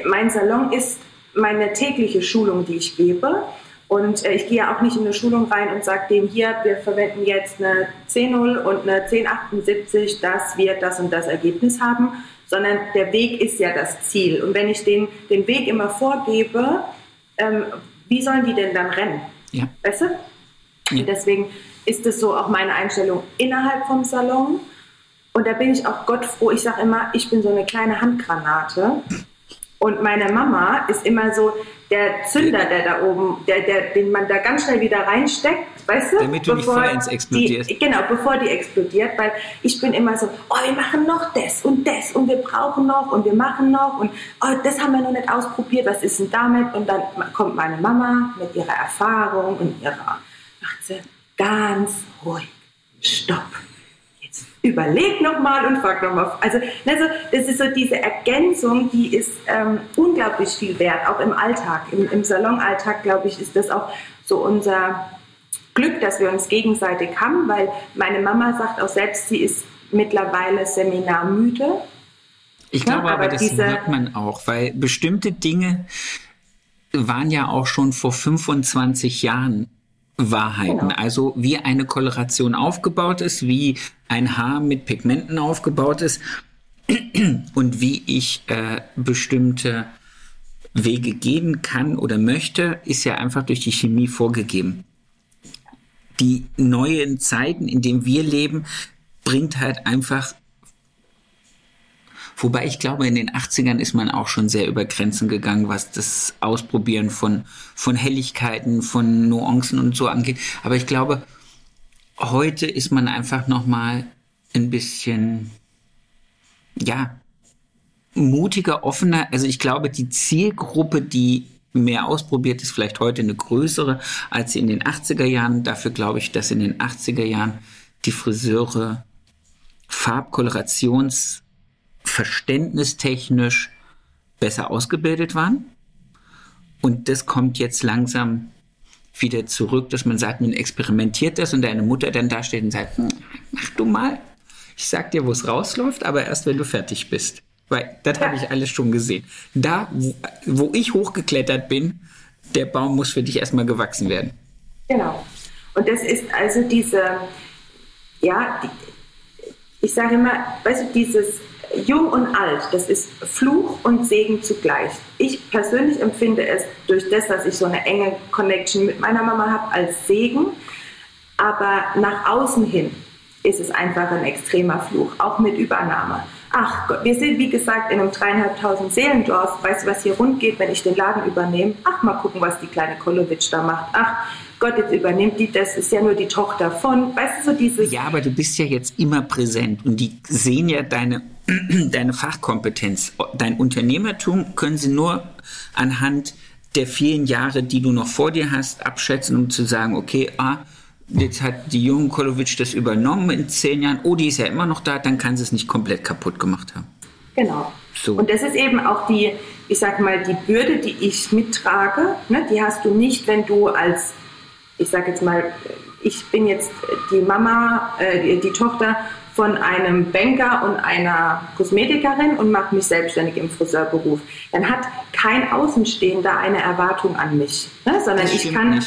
mein Salon ist meine tägliche Schulung, die ich gebe. Und äh, ich gehe ja auch nicht in eine Schulung rein und sage dem hier, wir verwenden jetzt eine 10.0 und eine 1078, dass wir das und das Ergebnis haben, sondern der Weg ist ja das Ziel. Und wenn ich den, den Weg immer vorgebe, ähm, wie sollen die denn dann rennen? Ja. Weißt du? Ja. Und deswegen ist es so auch meine Einstellung innerhalb vom Salon. Und da bin ich auch Gott froh. Ich sage immer, ich bin so eine kleine Handgranate. Und meine Mama ist immer so der Zünder, der da oben, der, der, den man da ganz schnell wieder reinsteckt, weißt du? Damit du nicht vollends explodierst. Die, genau, bevor die explodiert, weil ich bin immer so, oh, wir machen noch das und das und wir brauchen noch und wir machen noch und oh, das haben wir noch nicht ausprobiert, was ist denn damit? Und dann kommt meine Mama mit ihrer Erfahrung und ihrer, macht sie ganz ruhig, stopp. Überleg nochmal und frag nochmal. Also, also, das ist so diese Ergänzung, die ist ähm, unglaublich viel wert, auch im Alltag. Im, im Salonalltag, glaube ich, ist das auch so unser Glück, dass wir uns gegenseitig haben, weil meine Mama sagt auch selbst, sie ist mittlerweile seminarmüde. Ich Ja, glaube aber, aber das diese- hört man auch, weil bestimmte Dinge waren ja auch schon vor 25 Jahren Wahrheiten. Genau. Also wie eine Koloration aufgebaut ist, wie ein Haar mit Pigmenten aufgebaut ist und wie ich äh, bestimmte Wege gehen kann oder möchte, ist ja einfach durch die Chemie vorgegeben. Die neuen Zeiten, in denen wir leben, bringt halt einfach Wobei ich glaube, in den 80ern ist man auch schon sehr über Grenzen gegangen, was das Ausprobieren von, von Helligkeiten, von Nuancen und so angeht. Aber ich glaube, heute ist man einfach nochmal ein bisschen, ja, mutiger, offener. Also ich glaube, die Zielgruppe, die mehr ausprobiert, ist vielleicht heute eine größere als in den 80er Jahren. Dafür glaube ich, dass in den 80er Jahren die Friseure Farbkolorations verständnistechnisch besser ausgebildet waren. Und das kommt jetzt langsam wieder zurück, dass man sagt, man experimentiert das und deine Mutter dann da steht und sagt, hm, mach du mal. Ich sag dir, wo es rausläuft, aber erst wenn du fertig bist. Weil das habe ich alles schon gesehen. Da, wo, wo ich hochgeklettert bin, der Baum muss für dich erstmal gewachsen werden. Genau. Und das ist also diese, ja, die, ich sage immer, weißt du, dieses Jung und Alt, das ist Fluch und Segen zugleich. Ich persönlich empfinde es durch das, dass ich so eine enge Connection mit meiner Mama habe, als Segen. Aber nach außen hin ist es einfach ein extremer Fluch, auch mit Übernahme. Ach Gott, wir sind wie gesagt in einem dreieinhalbtausend Seelendorf. Weißt du, was hier rund geht, wenn ich den Laden übernehme? Ach, mal gucken, was die kleine Kolowitsch da macht. Ach Gott, jetzt übernimmt die, das ist ja nur die Tochter von. Weißt du, so dieses. Ja, aber du bist ja jetzt immer präsent und die sehen ja deine, deine Fachkompetenz. Dein Unternehmertum können sie nur anhand der vielen Jahre, die du noch vor dir hast, abschätzen, um zu sagen, okay, ah, jetzt hat die junge Kolowitsch das übernommen in zehn Jahren, oh, die ist ja immer noch da, dann kann sie es nicht komplett kaputt gemacht haben. Genau. So. Und das ist eben auch die, ich sag mal, die Bürde, die ich mittrage. Ne? Die hast du nicht, wenn du als, ich sag jetzt mal, ich bin jetzt die Mama, äh, die, die Tochter von einem Banker und einer Kosmetikerin und mache mich selbstständig im Friseurberuf. Dann hat kein Außenstehender eine Erwartung an mich, ne? sondern ich kann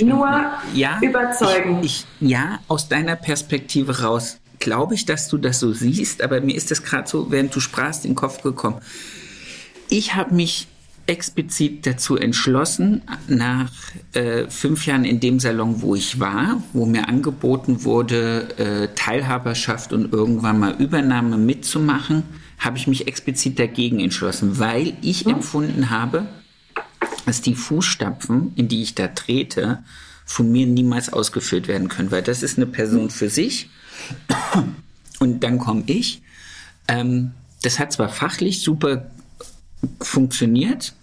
nur ja, überzeugen. Ich, ich, ja, aus deiner Perspektive raus glaube ich, dass du das so siehst, aber mir ist das gerade so, während du sprachst, in den Kopf gekommen. Ich habe mich explizit dazu entschlossen, nach äh, fünf Jahren in dem Salon, wo ich war, wo mir angeboten wurde, äh, Teilhaberschaft und irgendwann mal Übernahme mitzumachen, habe ich mich explizit dagegen entschlossen, weil ich empfunden habe, dass die Fußstapfen, in die ich da trete, von mir niemals ausgeführt werden können, weil das ist eine Person für sich. Und dann komme ich. Ähm, das hat zwar fachlich super funktioniert,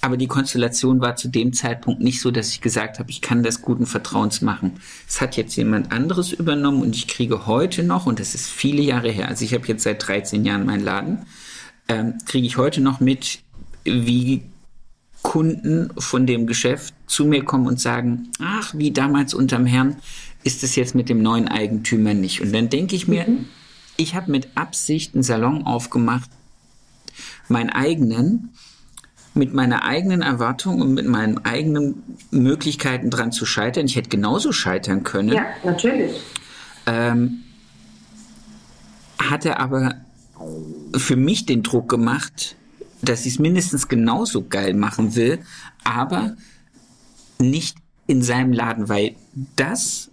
aber die Konstellation war zu dem Zeitpunkt nicht so, dass ich gesagt habe, ich kann das guten Vertrauens machen. Es hat jetzt jemand anderes übernommen und ich kriege heute noch, und das ist viele Jahre her, also ich habe jetzt seit 13 Jahren meinen Laden, ähm, kriege ich heute noch mit, wie Kunden von dem Geschäft zu mir kommen und sagen, ach, wie damals unterm Herrn, ist es jetzt mit dem neuen Eigentümer nicht. Und dann denke ich mir, mhm. ich habe mit Absicht einen Salon aufgemacht, meinen eigenen, mit meiner eigenen Erwartung und mit meinen eigenen Möglichkeiten dran zu scheitern. Ich hätte genauso scheitern können. Ja, natürlich. Ähm, hatte aber für mich den Druck gemacht, dass ich es mindestens genauso geil machen will, aber nicht in seinem Laden, weil das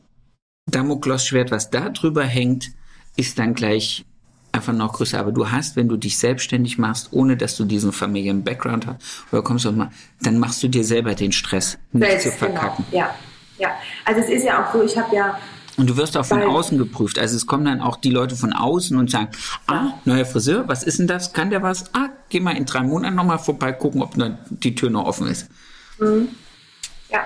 Damoklosschwert, was da drüber hängt, ist dann gleich einfach noch größer. Aber du hast, wenn du dich selbstständig machst, ohne dass du diesen Familien-Background hast, oder kommst du mal, dann machst du dir selber den Stress, nicht Selbst, zu genau. verkacken. Genau. Ja, ja. Also es ist ja auch so, ich habe ja und du wirst auch von außen geprüft. Also es kommen dann auch die Leute von außen und sagen, ah, neuer Friseur, was ist denn das? Kann der was? Ah, geh mal in drei Monaten nochmal vorbei, gucken, ob die Tür noch offen ist. Mhm. Ja.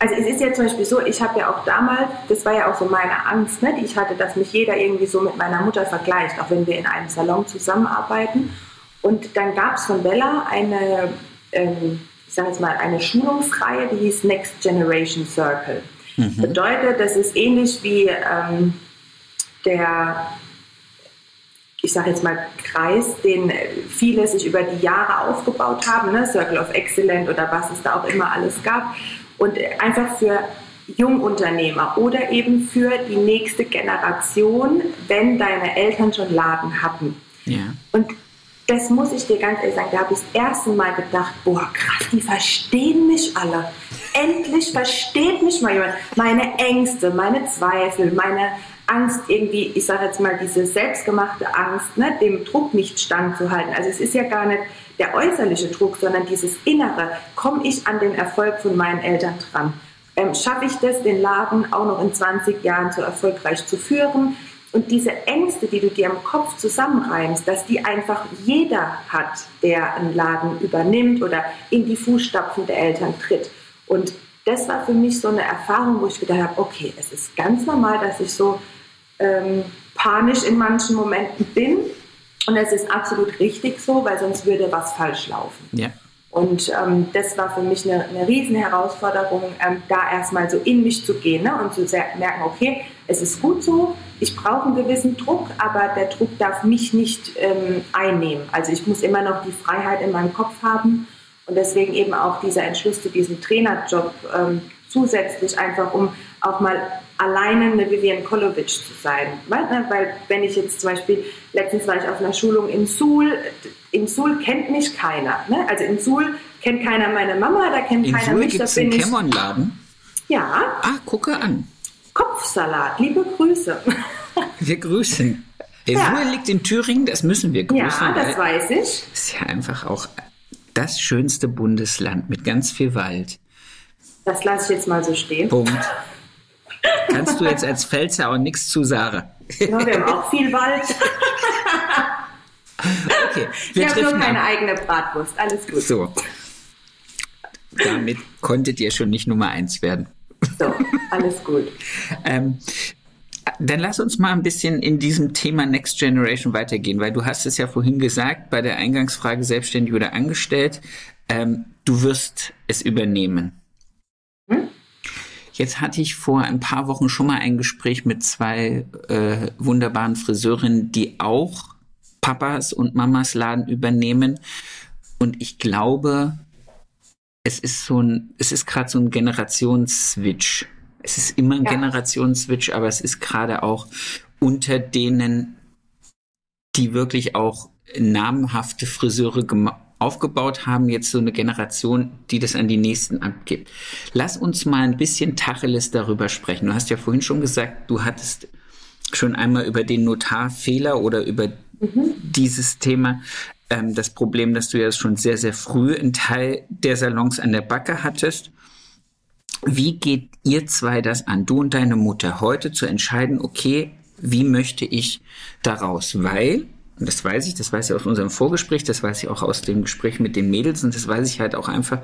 Also es ist ja zum Beispiel so, ich habe ja auch damals, das war ja auch so meine Angst, ne, die ich hatte, dass mich jeder irgendwie so mit meiner Mutter vergleicht, auch wenn wir in einem Salon zusammenarbeiten. Und dann gab es von Bella eine, ähm, ich sage jetzt mal, eine Schulungsreihe, die hieß Next Generation Circle. Mhm. Bedeutet, das ist ähnlich wie ähm, der, ich sage jetzt mal, Kreis, den viele sich über die Jahre aufgebaut haben, ne? Circle of Excellence oder was es da auch immer alles gab. Und einfach für Jungunternehmer oder eben für die nächste Generation, wenn deine Eltern schon Laden hatten. Ja. Und das muss ich dir ganz ehrlich sagen, da habe ich das erste Mal gedacht, boah, krass, die verstehen mich alle. Endlich versteht mich mal jemand. Meine Ängste, meine Zweifel, meine Angst irgendwie, ich sage jetzt mal diese selbstgemachte Angst, ne, dem Druck nicht standzuhalten. Also es ist ja gar nicht der äußerliche Druck, sondern dieses Innere. Komme ich an den Erfolg von meinen Eltern dran? Ähm, Schaffe ich das, den Laden auch noch in 20 Jahren so erfolgreich zu führen? Und diese Ängste, die du dir im Kopf zusammenreimst, dass die einfach jeder hat, der einen Laden übernimmt oder in die Fußstapfen der Eltern tritt. Und das war für mich so eine Erfahrung, wo ich gedacht habe, okay, es ist ganz normal, dass ich so ähm, panisch in manchen Momenten bin. Und es ist absolut richtig so, weil sonst würde was falsch laufen. Ja. Und ähm, das war für mich eine, eine riesen Herausforderung, ähm, da erstmal so in mich zu gehen ne, und zu merken, okay, es ist gut so, ich brauche einen gewissen Druck, aber der Druck darf mich nicht ähm, einnehmen. Also ich muss immer noch die Freiheit in meinem Kopf haben und deswegen eben auch dieser Entschluss zu diesem Trainerjob ähm, zusätzlich einfach, um auch mal alleine eine Vivian Kolovic zu sein. Weil, ne, weil wenn ich jetzt zum Beispiel, letztens war ich auf einer Schulung in Suhl, in Suhl kennt mich keiner. Ne? Also in Suhl kennt keiner meine Mama, da kennt in keiner Suhl mich. In Suhl gibt es einen Kämmernladen? Ja. Ah, gucke an. Kopfsalat, liebe Grüße. Wir grüßen. In ja. Suhl liegt in Thüringen, das müssen wir grüßen. Ja, das weiß ich. Das ist ja einfach auch das schönste Bundesland mit ganz viel Wald. Das lasse ich jetzt mal so stehen. Punkt. Kannst du jetzt als Pfälzer auch nichts zu sagen? Ja, wir haben auch viel Wald. Okay, wir, wir haben nur keine ab. eigene Bratwurst. Alles gut. So. Damit konntet ihr schon nicht Nummer eins werden. So, alles gut. ähm, dann lass uns mal ein bisschen in diesem Thema Next Generation weitergehen, weil du hast es ja vorhin gesagt, bei der Eingangsfrage selbstständig oder angestellt, ähm, du wirst es übernehmen. Jetzt hatte ich vor ein paar Wochen schon mal ein Gespräch mit zwei äh, wunderbaren Friseurinnen, die auch Papas und Mamas Laden übernehmen. Und ich glaube, es ist so ein, es ist gerade so ein Generationsswitch. Es ist immer ein ja. Generationsswitch, aber es ist gerade auch unter denen, die wirklich auch namhafte Friseure aufgebaut haben, jetzt so eine Generation, die das an die Nächsten abgibt. Lass uns mal ein bisschen Tacheles darüber sprechen. Du hast ja vorhin schon gesagt, du hattest schon einmal über den Notarfehler oder über mhm. dieses Thema ähm, das Problem, dass du ja schon sehr, sehr früh einen Teil der Salons an der Backe hattest. Wie geht ihr zwei das an, du und deine Mutter, heute zu entscheiden, okay, wie möchte ich daraus? Weil, und das weiß ich, das weiß ich aus unserem Vorgespräch, das weiß ich auch aus dem Gespräch mit den Mädels und das weiß ich halt auch einfach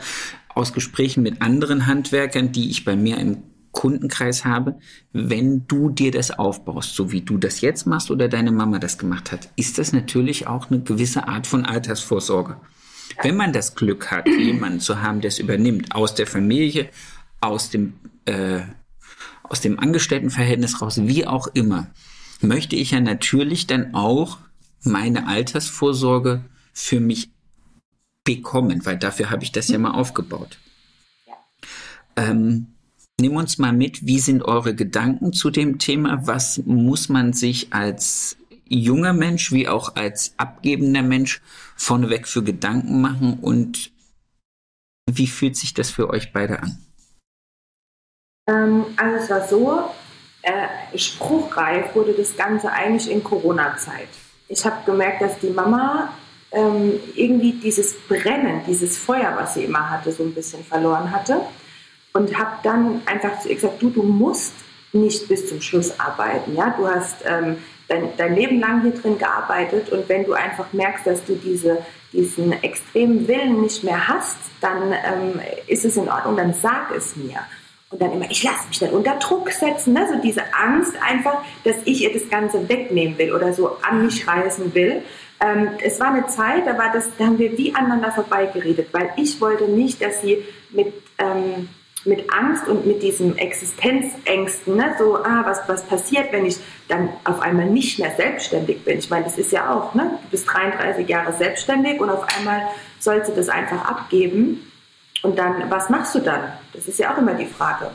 aus Gesprächen mit anderen Handwerkern, die ich bei mir im Kundenkreis habe, wenn du dir das aufbaust, so wie du das jetzt machst oder deine Mama das gemacht hat, ist das natürlich auch eine gewisse Art von Altersvorsorge. Wenn man das Glück hat, jemanden zu haben, der es übernimmt, aus der Familie, aus dem, äh, aus dem Angestelltenverhältnis raus, wie auch immer, möchte ich ja natürlich dann auch meine Altersvorsorge für mich bekommen, weil dafür habe ich das ja mal aufgebaut. Ähm, Nimm uns mal mit, wie sind eure Gedanken zu dem Thema? Was muss man sich als junger Mensch wie auch als abgebender Mensch vorneweg für Gedanken machen und wie fühlt sich das für euch beide an? Ähm, also es war so, äh, spruchreif wurde das Ganze eigentlich in Corona-Zeit. Ich habe gemerkt, dass die Mama ähm, irgendwie dieses Brennen, dieses Feuer, was sie immer hatte, so ein bisschen verloren hatte und habe dann einfach zu ihr gesagt, du, du musst nicht bis zum Schluss arbeiten. Ja? Du hast ähm, dein, dein Leben lang hier drin gearbeitet und wenn du einfach merkst, dass du diese, diesen extremen Willen nicht mehr hast, dann ähm, ist es in Ordnung, dann sag es mir. Und dann immer, ich lasse mich nicht unter Druck setzen. Ne? So diese Angst einfach, dass ich ihr das Ganze wegnehmen will oder so an mich reißen will. Ähm, es war eine Zeit, da, war das, da haben wir wie aneinander vorbeigeredet, weil ich wollte nicht, dass sie mit... Ähm, mit Angst und mit diesen Existenzängsten, ne? so, ah, was, was passiert, wenn ich dann auf einmal nicht mehr selbstständig bin. Ich meine, das ist ja auch, ne? du bist 33 Jahre selbstständig und auf einmal sollst du das einfach abgeben. Und dann, was machst du dann? Das ist ja auch immer die Frage.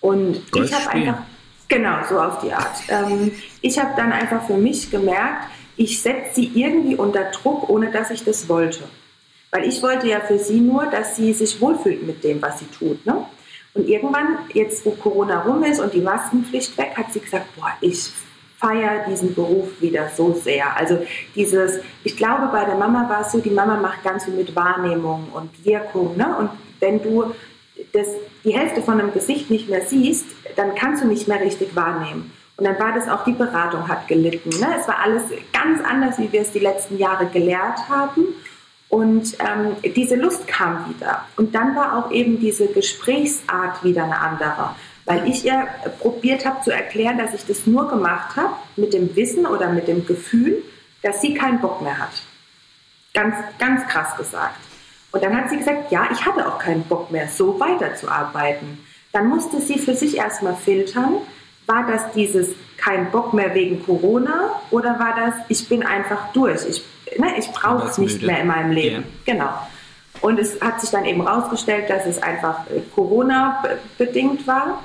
Und Golf ich habe einfach, genau, so auf die Art. Ähm, ich habe dann einfach für mich gemerkt, ich setze sie irgendwie unter Druck, ohne dass ich das wollte. Weil ich wollte ja für sie nur, dass sie sich wohlfühlt mit dem, was sie tut. Ne? Und irgendwann, jetzt wo Corona rum ist und die Maskenpflicht weg, hat sie gesagt, boah, ich feiere diesen Beruf wieder so sehr. Also dieses, ich glaube, bei der Mama war es so, die Mama macht ganz viel mit Wahrnehmung und Wirkung. Ne? Und wenn du das, die Hälfte von einem Gesicht nicht mehr siehst, dann kannst du nicht mehr richtig wahrnehmen. Und dann war das auch, die Beratung hat gelitten. Ne? Es war alles ganz anders, wie wir es die letzten Jahre gelehrt haben. Und ähm, diese Lust kam wieder. Und dann war auch eben diese Gesprächsart wieder eine andere. Weil ich ihr probiert habe zu erklären, dass ich das nur gemacht habe mit dem Wissen oder mit dem Gefühl, dass sie keinen Bock mehr hat. Ganz, ganz krass gesagt. Und dann hat sie gesagt, ja, ich hatte auch keinen Bock mehr, so weiterzuarbeiten. Dann musste sie für sich erstmal filtern, war das dieses kein Bock mehr wegen Corona oder war das, ich bin einfach durch, ich ne, ich brauche es nicht mehr in meinem Leben. Yeah. Genau. Und es hat sich dann eben herausgestellt, dass es einfach äh, Corona-bedingt war.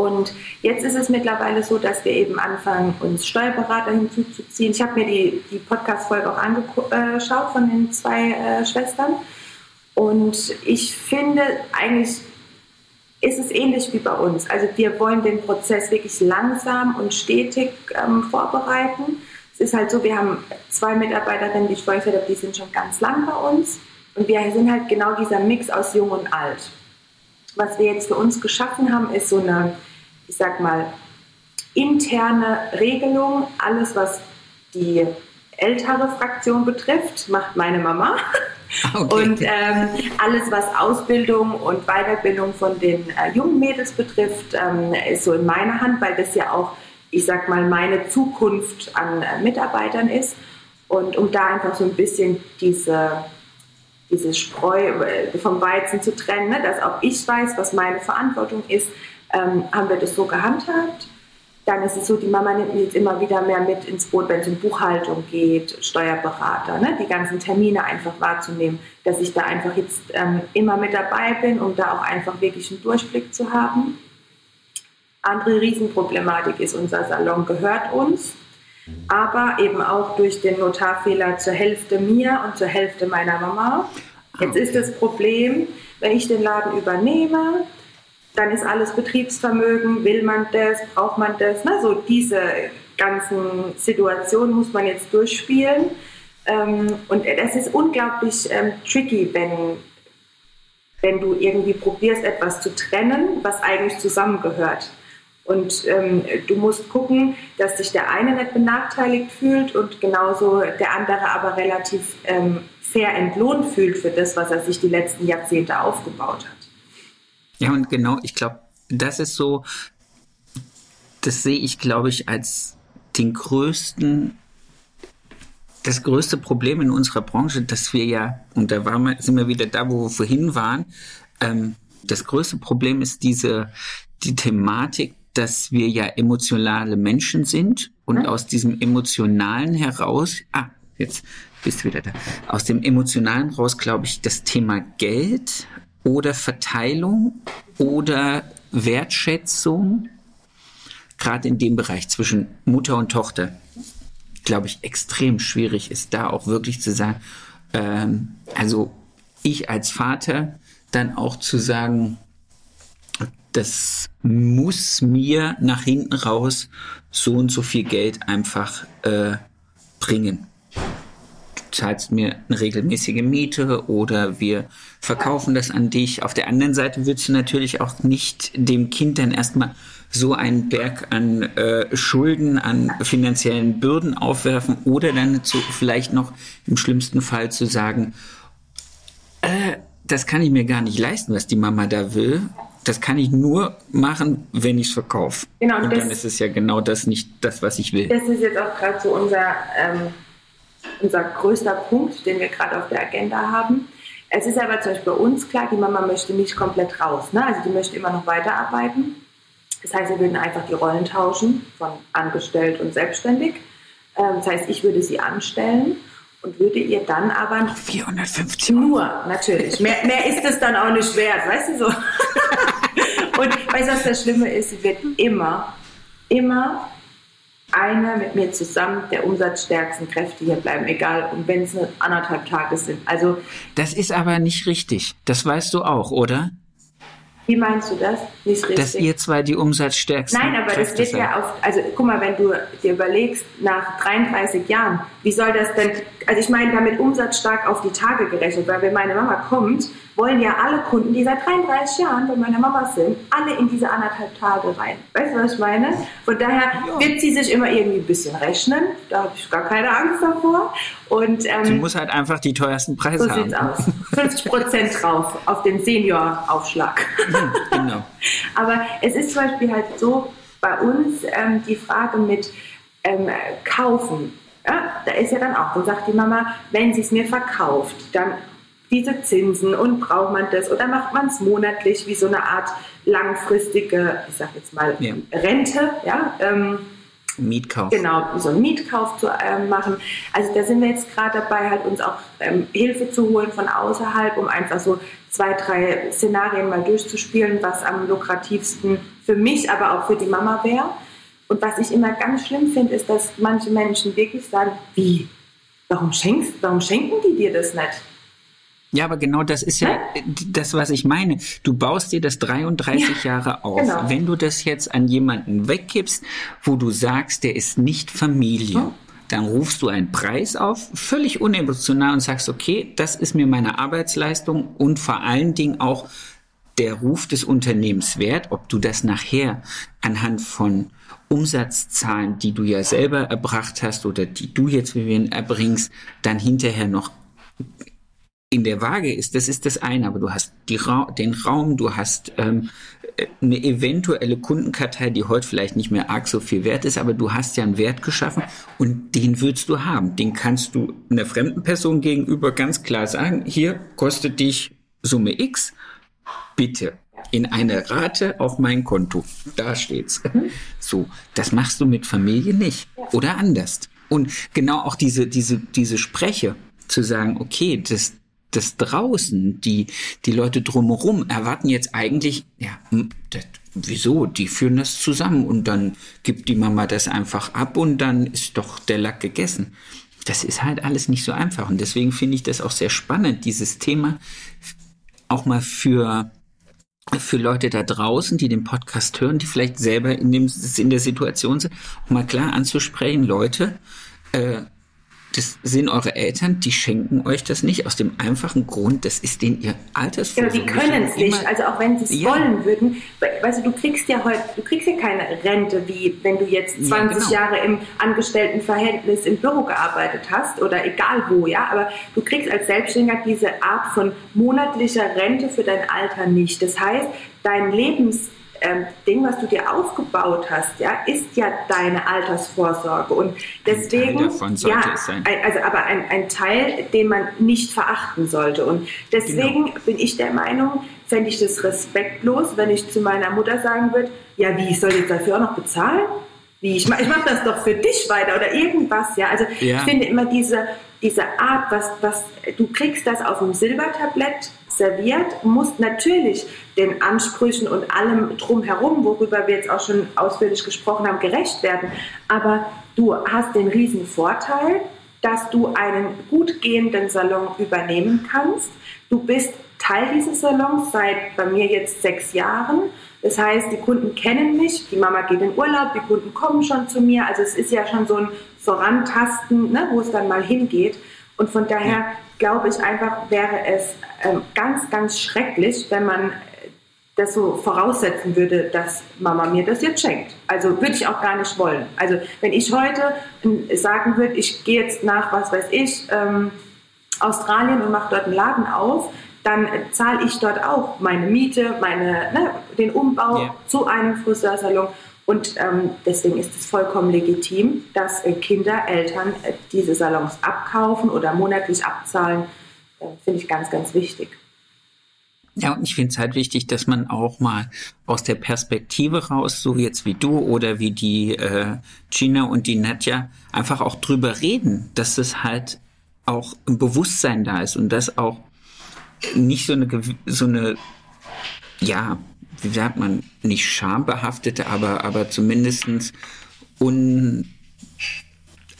Und jetzt ist es mittlerweile so, dass wir eben anfangen, uns Steuerberater hinzuzuziehen. Ich habe mir die, die Podcast-Folge auch angeschaut von den zwei äh, Schwestern. Und ich finde, eigentlich ist es ähnlich wie bei uns. Also wir wollen den Prozess wirklich langsam und stetig ähm, vorbereiten ist halt so, wir haben zwei Mitarbeiterinnen, die ich vorhin gesagt habe, die sind schon ganz lang bei uns. Und wir sind halt genau dieser Mix aus Jung und Alt. Was wir jetzt für uns geschaffen haben, ist so eine, ich sag mal, interne Regelung. Alles, was die ältere Fraktion betrifft, macht meine Mama. Okay. Und ähm, alles, was Ausbildung und Weiterbildung von den äh, jungen Mädels betrifft, ähm, ist so in meiner Hand, weil das ja auch ich sag mal, meine Zukunft an äh, Mitarbeitern ist. Und um da einfach so ein bisschen diese, diese Spreu äh, vom Weizen zu trennen, ne? dass auch ich weiß, was meine Verantwortung ist, ähm, haben wir das so gehandhabt. Dann ist es so, die Mama nimmt mich jetzt immer wieder mehr mit ins Boot, wenn es um Buchhaltung geht, Steuerberater, ne? die ganzen Termine einfach wahrzunehmen, dass ich da einfach jetzt ähm, immer mit dabei bin, um da auch einfach wirklich einen Durchblick zu haben. Andere Riesenproblematik ist, unser Salon gehört uns. aber eben auch durch den Notarfehler zur Hälfte mir und zur Hälfte meiner Mama. Jetzt ist das Problem, wenn ich den Laden übernehme, dann ist alles Betriebsvermögen, will man das, braucht man das, na, so diese ganzen Situationen muss man jetzt durchspielen. Ähm, und das ist unglaublich ähm, tricky, wenn, wenn du irgendwie probierst, etwas zu trennen, was eigentlich zusammengehört. Und ähm, du musst gucken, dass sich der eine nicht benachteiligt fühlt und genauso der andere aber relativ ähm, fair entlohnt fühlt für das, was er sich die letzten Jahrzehnte aufgebaut hat. Ja, und genau, ich glaube, das ist so, das sehe ich, glaube ich, als den größten, das größte Problem in unserer Branche, dass wir ja, und da waren wir, sind wir wieder da, wo wir vorhin waren, ähm, das größte Problem ist diese, die Thematik, dass wir ja emotionale Menschen sind und mhm. aus diesem Emotionalen heraus, ah, jetzt bist du wieder da, aus dem Emotionalen raus, glaube ich, das Thema Geld oder Verteilung oder Wertschätzung, gerade in dem Bereich zwischen Mutter und Tochter, glaube ich, extrem schwierig ist, da auch wirklich zu sagen, ähm, also ich als Vater dann auch zu sagen, das muss mir nach hinten raus so und so viel Geld einfach äh, bringen. Zahlst mir eine regelmäßige Miete oder wir verkaufen das an dich. Auf der anderen Seite willst du natürlich auch nicht dem Kind dann erstmal so einen Berg an äh, Schulden, an finanziellen Bürden aufwerfen oder dann zu, vielleicht noch im schlimmsten Fall zu sagen, äh, das kann ich mir gar nicht leisten, was die Mama da will das kann ich nur machen, wenn ich es verkaufe. Genau, und, und dann ist es ja genau das nicht das, was ich will. Das ist jetzt auch gerade so unser, ähm, unser größter Punkt, den wir gerade auf der Agenda haben. Es ist aber zum Beispiel bei uns klar, die Mama möchte nicht komplett raus. Ne? Also die möchte immer noch weiterarbeiten. Das heißt, wir würden einfach die Rollen tauschen von angestellt und selbstständig. Ähm, das heißt, ich würde sie anstellen und würde ihr dann aber noch 450 nur natürlich mehr, mehr ist es dann auch nicht wert, weißt du so. und weißt du, was das Schlimme ist? Sie wird immer, immer eine mit mir zusammen der umsatzstärksten Kräfte hier bleiben, egal, und wenn es nur anderthalb Tage sind. Also das ist aber nicht richtig. Das weißt du auch, oder? Wie meinst du das? Nicht richtig. Dass ihr zwei die umsatzstärksten Nein, aber Kräfte das wird ja oft, also guck mal, wenn du dir überlegst, nach 33 Jahren, wie soll das denn, also ich meine damit umsatzstark auf die Tage gerechnet, weil wenn meine Mama kommt, wollen ja alle Kunden, die seit 33 Jahren bei meiner Mama sind, alle in diese anderthalb Tage rein. Weißt du, was ich meine? Von daher wird sie sich immer irgendwie ein bisschen rechnen. Da habe ich gar keine Angst davor. Und, ähm, sie muss halt einfach die teuersten Preise so haben. So sieht's aus. 50 Prozent drauf auf den Senior-Aufschlag. genau. Aber es ist zum Beispiel halt so bei uns ähm, die Frage mit ähm, Kaufen. Ja, da ist ja dann auch, dann sagt die Mama, wenn sie es mir verkauft, dann diese Zinsen und braucht man das oder macht man es monatlich wie so eine Art langfristige, ich sag jetzt mal, ja. Rente, ja. Ähm, Mietkauf. Genau, so einen Mietkauf zu äh, machen. Also da sind wir jetzt gerade dabei, halt uns auch ähm, Hilfe zu holen von außerhalb, um einfach so zwei, drei Szenarien mal durchzuspielen, was am lukrativsten für mich, aber auch für die Mama wäre. Und was ich immer ganz schlimm finde, ist, dass manche Menschen wirklich sagen, wie, warum schenkst, warum schenken die dir das nicht? Ja, aber genau das ist ja das, was ich meine. Du baust dir das 33 ja, Jahre auf. Genau. Wenn du das jetzt an jemanden wegkippst, wo du sagst, der ist nicht Familie, hm. dann rufst du einen Preis auf, völlig unemotional und sagst, okay, das ist mir meine Arbeitsleistung und vor allen Dingen auch der Ruf des Unternehmens wert, ob du das nachher anhand von Umsatzzahlen, die du ja selber erbracht hast oder die du jetzt, Vivian, erbringst, dann hinterher noch in der Waage ist, das ist das eine, aber du hast Ra den Raum, du hast ähm, eine eventuelle Kundenkartei, die heute vielleicht nicht mehr arg so viel wert ist, aber du hast ja einen Wert geschaffen und den willst du haben. Den kannst du einer fremden Person gegenüber ganz klar sagen, hier kostet dich Summe X, bitte in eine Rate auf mein Konto. Da steht's. So, das machst du mit Familie nicht oder anders. Und genau auch diese, diese, diese Spreche zu sagen, okay, das, das draußen, die, die Leute drumherum erwarten jetzt eigentlich, ja, hm, das, wieso? Die führen das zusammen und dann gibt die Mama das einfach ab und dann ist doch der Lack gegessen. Das ist halt alles nicht so einfach und deswegen finde ich das auch sehr spannend, dieses Thema auch mal für für Leute da draußen, die den Podcast hören, die vielleicht selber in, dem, in der Situation sind, auch mal klar anzusprechen, Leute, äh, das sind eure Eltern, die schenken euch das nicht aus dem einfachen Grund, das ist denen ihr Altersvorsorge. Genau, die können es nicht. Also auch wenn sie es ja. wollen würden, weißt du, du kriegst ja heute, du kriegst ja keine Rente, wie wenn du jetzt 20 ja, genau. Jahre im Angestelltenverhältnis im Büro gearbeitet hast oder egal wo, ja. Aber du kriegst als Selbstständiger diese Art von monatlicher Rente für dein Alter nicht. Das heißt, dein Lebens ähm, Ding, was du dir aufgebaut hast, ja, ist ja deine Altersvorsorge. Und deswegen, ein Teil ja, ein, also aber ein, ein Teil, den man nicht verachten sollte. Und deswegen genau. bin ich der Meinung, fände ich das respektlos, wenn ich zu meiner Mutter sagen würde, ja, wie, ich soll jetzt dafür auch noch bezahlen? Wie, ich mache ich mach das doch für dich weiter oder irgendwas, ja. Also ja. ich finde immer diese, diese Art, was, was, du kriegst das auf dem Silbertablett serviert, musst natürlich den Ansprüchen und allem drumherum, worüber wir jetzt auch schon ausführlich gesprochen haben, gerecht werden. Aber du hast den riesen Vorteil, dass du einen gut gehenden Salon übernehmen kannst. Du bist Teil dieses Salons seit bei mir jetzt sechs Jahren. Das heißt, die Kunden kennen mich, die Mama geht in Urlaub, die Kunden kommen schon zu mir. Also es ist ja schon so ein Vorantasten, ne, wo es dann mal hingeht. Und von daher glaube ich einfach, wäre es ganz, ganz schrecklich, wenn man das so voraussetzen würde, dass Mama mir das jetzt schenkt. Also würde ich auch gar nicht wollen. Also wenn ich heute ähm, sagen würde, ich gehe jetzt nach, was weiß ich, ähm, Australien und mache dort einen Laden auf, dann zahle ich dort auch meine Miete, meine, ne, den Umbau yeah. zu einem Friseursalon. Und ähm, deswegen ist es vollkommen legitim, dass äh, Kinder, Eltern äh, diese Salons abkaufen oder monatlich abzahlen. Finde ich ganz, ganz wichtig. Ja, und ich finde es halt wichtig, dass man auch mal aus der Perspektive raus, so jetzt wie du oder wie die äh, Gina und die Nadja, einfach auch drüber reden, dass es halt auch ein Bewusstsein da ist und dass auch nicht so eine, so eine, ja, wie sagt man, nicht schambehaftete, aber, aber zumindestens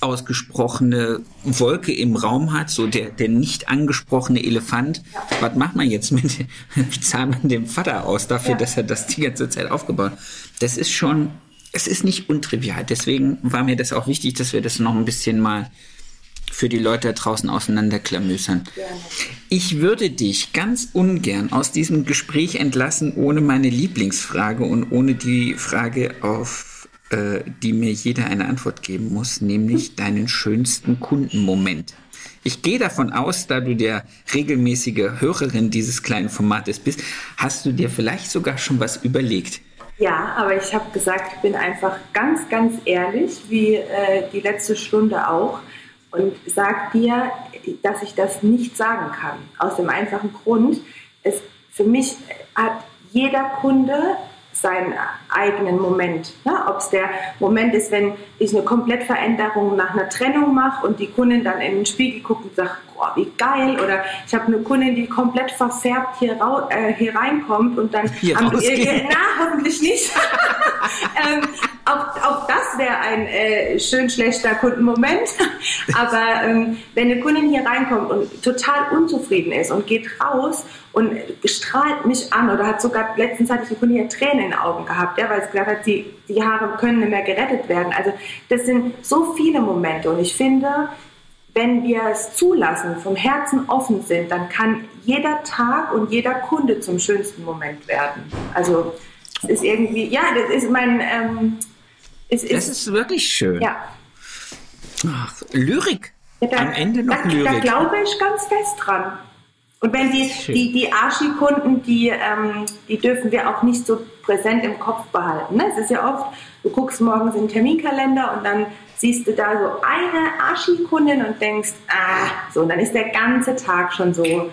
unausgesprochene Wolke im Raum hat, so der, der nicht angesprochene Elefant. Ja. Was macht man jetzt mit, wie zahlt man dem Vater aus dafür, ja. dass er das die ganze Zeit aufgebaut hat? Das ist schon, es ist nicht untrivial. Deswegen war mir das auch wichtig, dass wir das noch ein bisschen mal für die Leute da draußen auseinanderklamüsern. Ich würde dich ganz ungern aus diesem Gespräch entlassen, ohne meine Lieblingsfrage und ohne die Frage, auf äh, die mir jeder eine Antwort geben muss, nämlich deinen schönsten Kundenmoment. Ich gehe davon aus, da du der regelmäßige Hörerin dieses kleinen Formates bist, hast du dir vielleicht sogar schon was überlegt. Ja, aber ich habe gesagt, ich bin einfach ganz, ganz ehrlich, wie äh, die letzte Stunde auch und sage dir, dass ich das nicht sagen kann. Aus dem einfachen Grund, es, für mich hat jeder Kunde seinen eigenen Moment. Ne? Ob es der Moment ist, wenn ich eine Komplettveränderung nach einer Trennung mache und die Kundin dann in den Spiegel guckt und sagt, boah, wie geil. Oder ich habe eine Kundin, die komplett verfärbt hier, äh, hier reinkommt und dann hier am, äh, na, hoffentlich nicht. ähm, auch, auch das wäre ein äh, schön schlechter Kundenmoment. Aber ähm, wenn eine Kundin hier reinkommt und total unzufrieden ist und geht raus und strahlt mich an oder hat sogar, letztens hatte ich eine Kundin hier Tränen in den Augen gehabt, ja, weil sie gesagt hat, die, die Haare können nicht mehr gerettet werden. Also das sind so viele Momente und ich finde, wenn wir es zulassen, vom Herzen offen sind, dann kann jeder Tag und jeder Kunde zum schönsten Moment werden. Also es ist irgendwie, ja, das ist mein, ähm, es ist, das ist wirklich schön. Ja. Ach, Lyrik. Ja, da, Am Ende noch da, Lyrik. Da glaube ich ganz fest dran. Und wenn die, die, die Archikunden, die, ähm, die dürfen wir auch nicht so präsent im Kopf behalten. Ne? Es ist ja oft, du guckst morgens in den Terminkalender und dann siehst du da so eine Archikundin und denkst, ah, so, und dann ist der ganze Tag schon so ein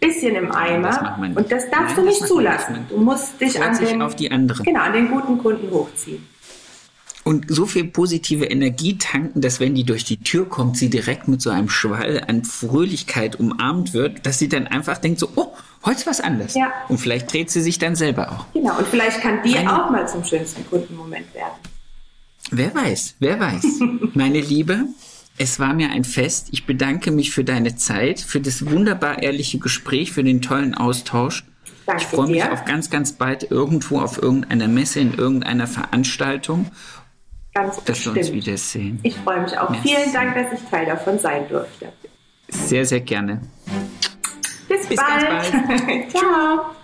bisschen im Eimer. Das und das darfst Nein, du nicht zulassen. Du musst dich an den, auf die anderen. Genau, an den guten Kunden hochziehen. und so viel positive Energie tanken, dass wenn die durch die Tür kommt, sie direkt mit so einem Schwall an Fröhlichkeit umarmt wird, dass sie dann einfach denkt so, oh, heute ist was anderes. Ja. Und vielleicht dreht sie sich dann selber auch. Genau, und vielleicht kann die Eine- auch mal zum schönsten Kundenmoment werden. Wer weiß, wer weiß. Meine Liebe, es war mir ein Fest. Ich bedanke mich für deine Zeit, für das wunderbar ehrliche Gespräch, für den tollen Austausch. Danke ich freue mich auf ganz, ganz bald irgendwo auf irgendeiner Messe, in irgendeiner Veranstaltung, Ganz dass wir uns bestimmt. wiedersehen. Ich freue mich auch. Merci. Vielen Dank, dass ich Teil davon sein durfte. Sehr, sehr gerne. Bis, Bis ganz bald. Ciao.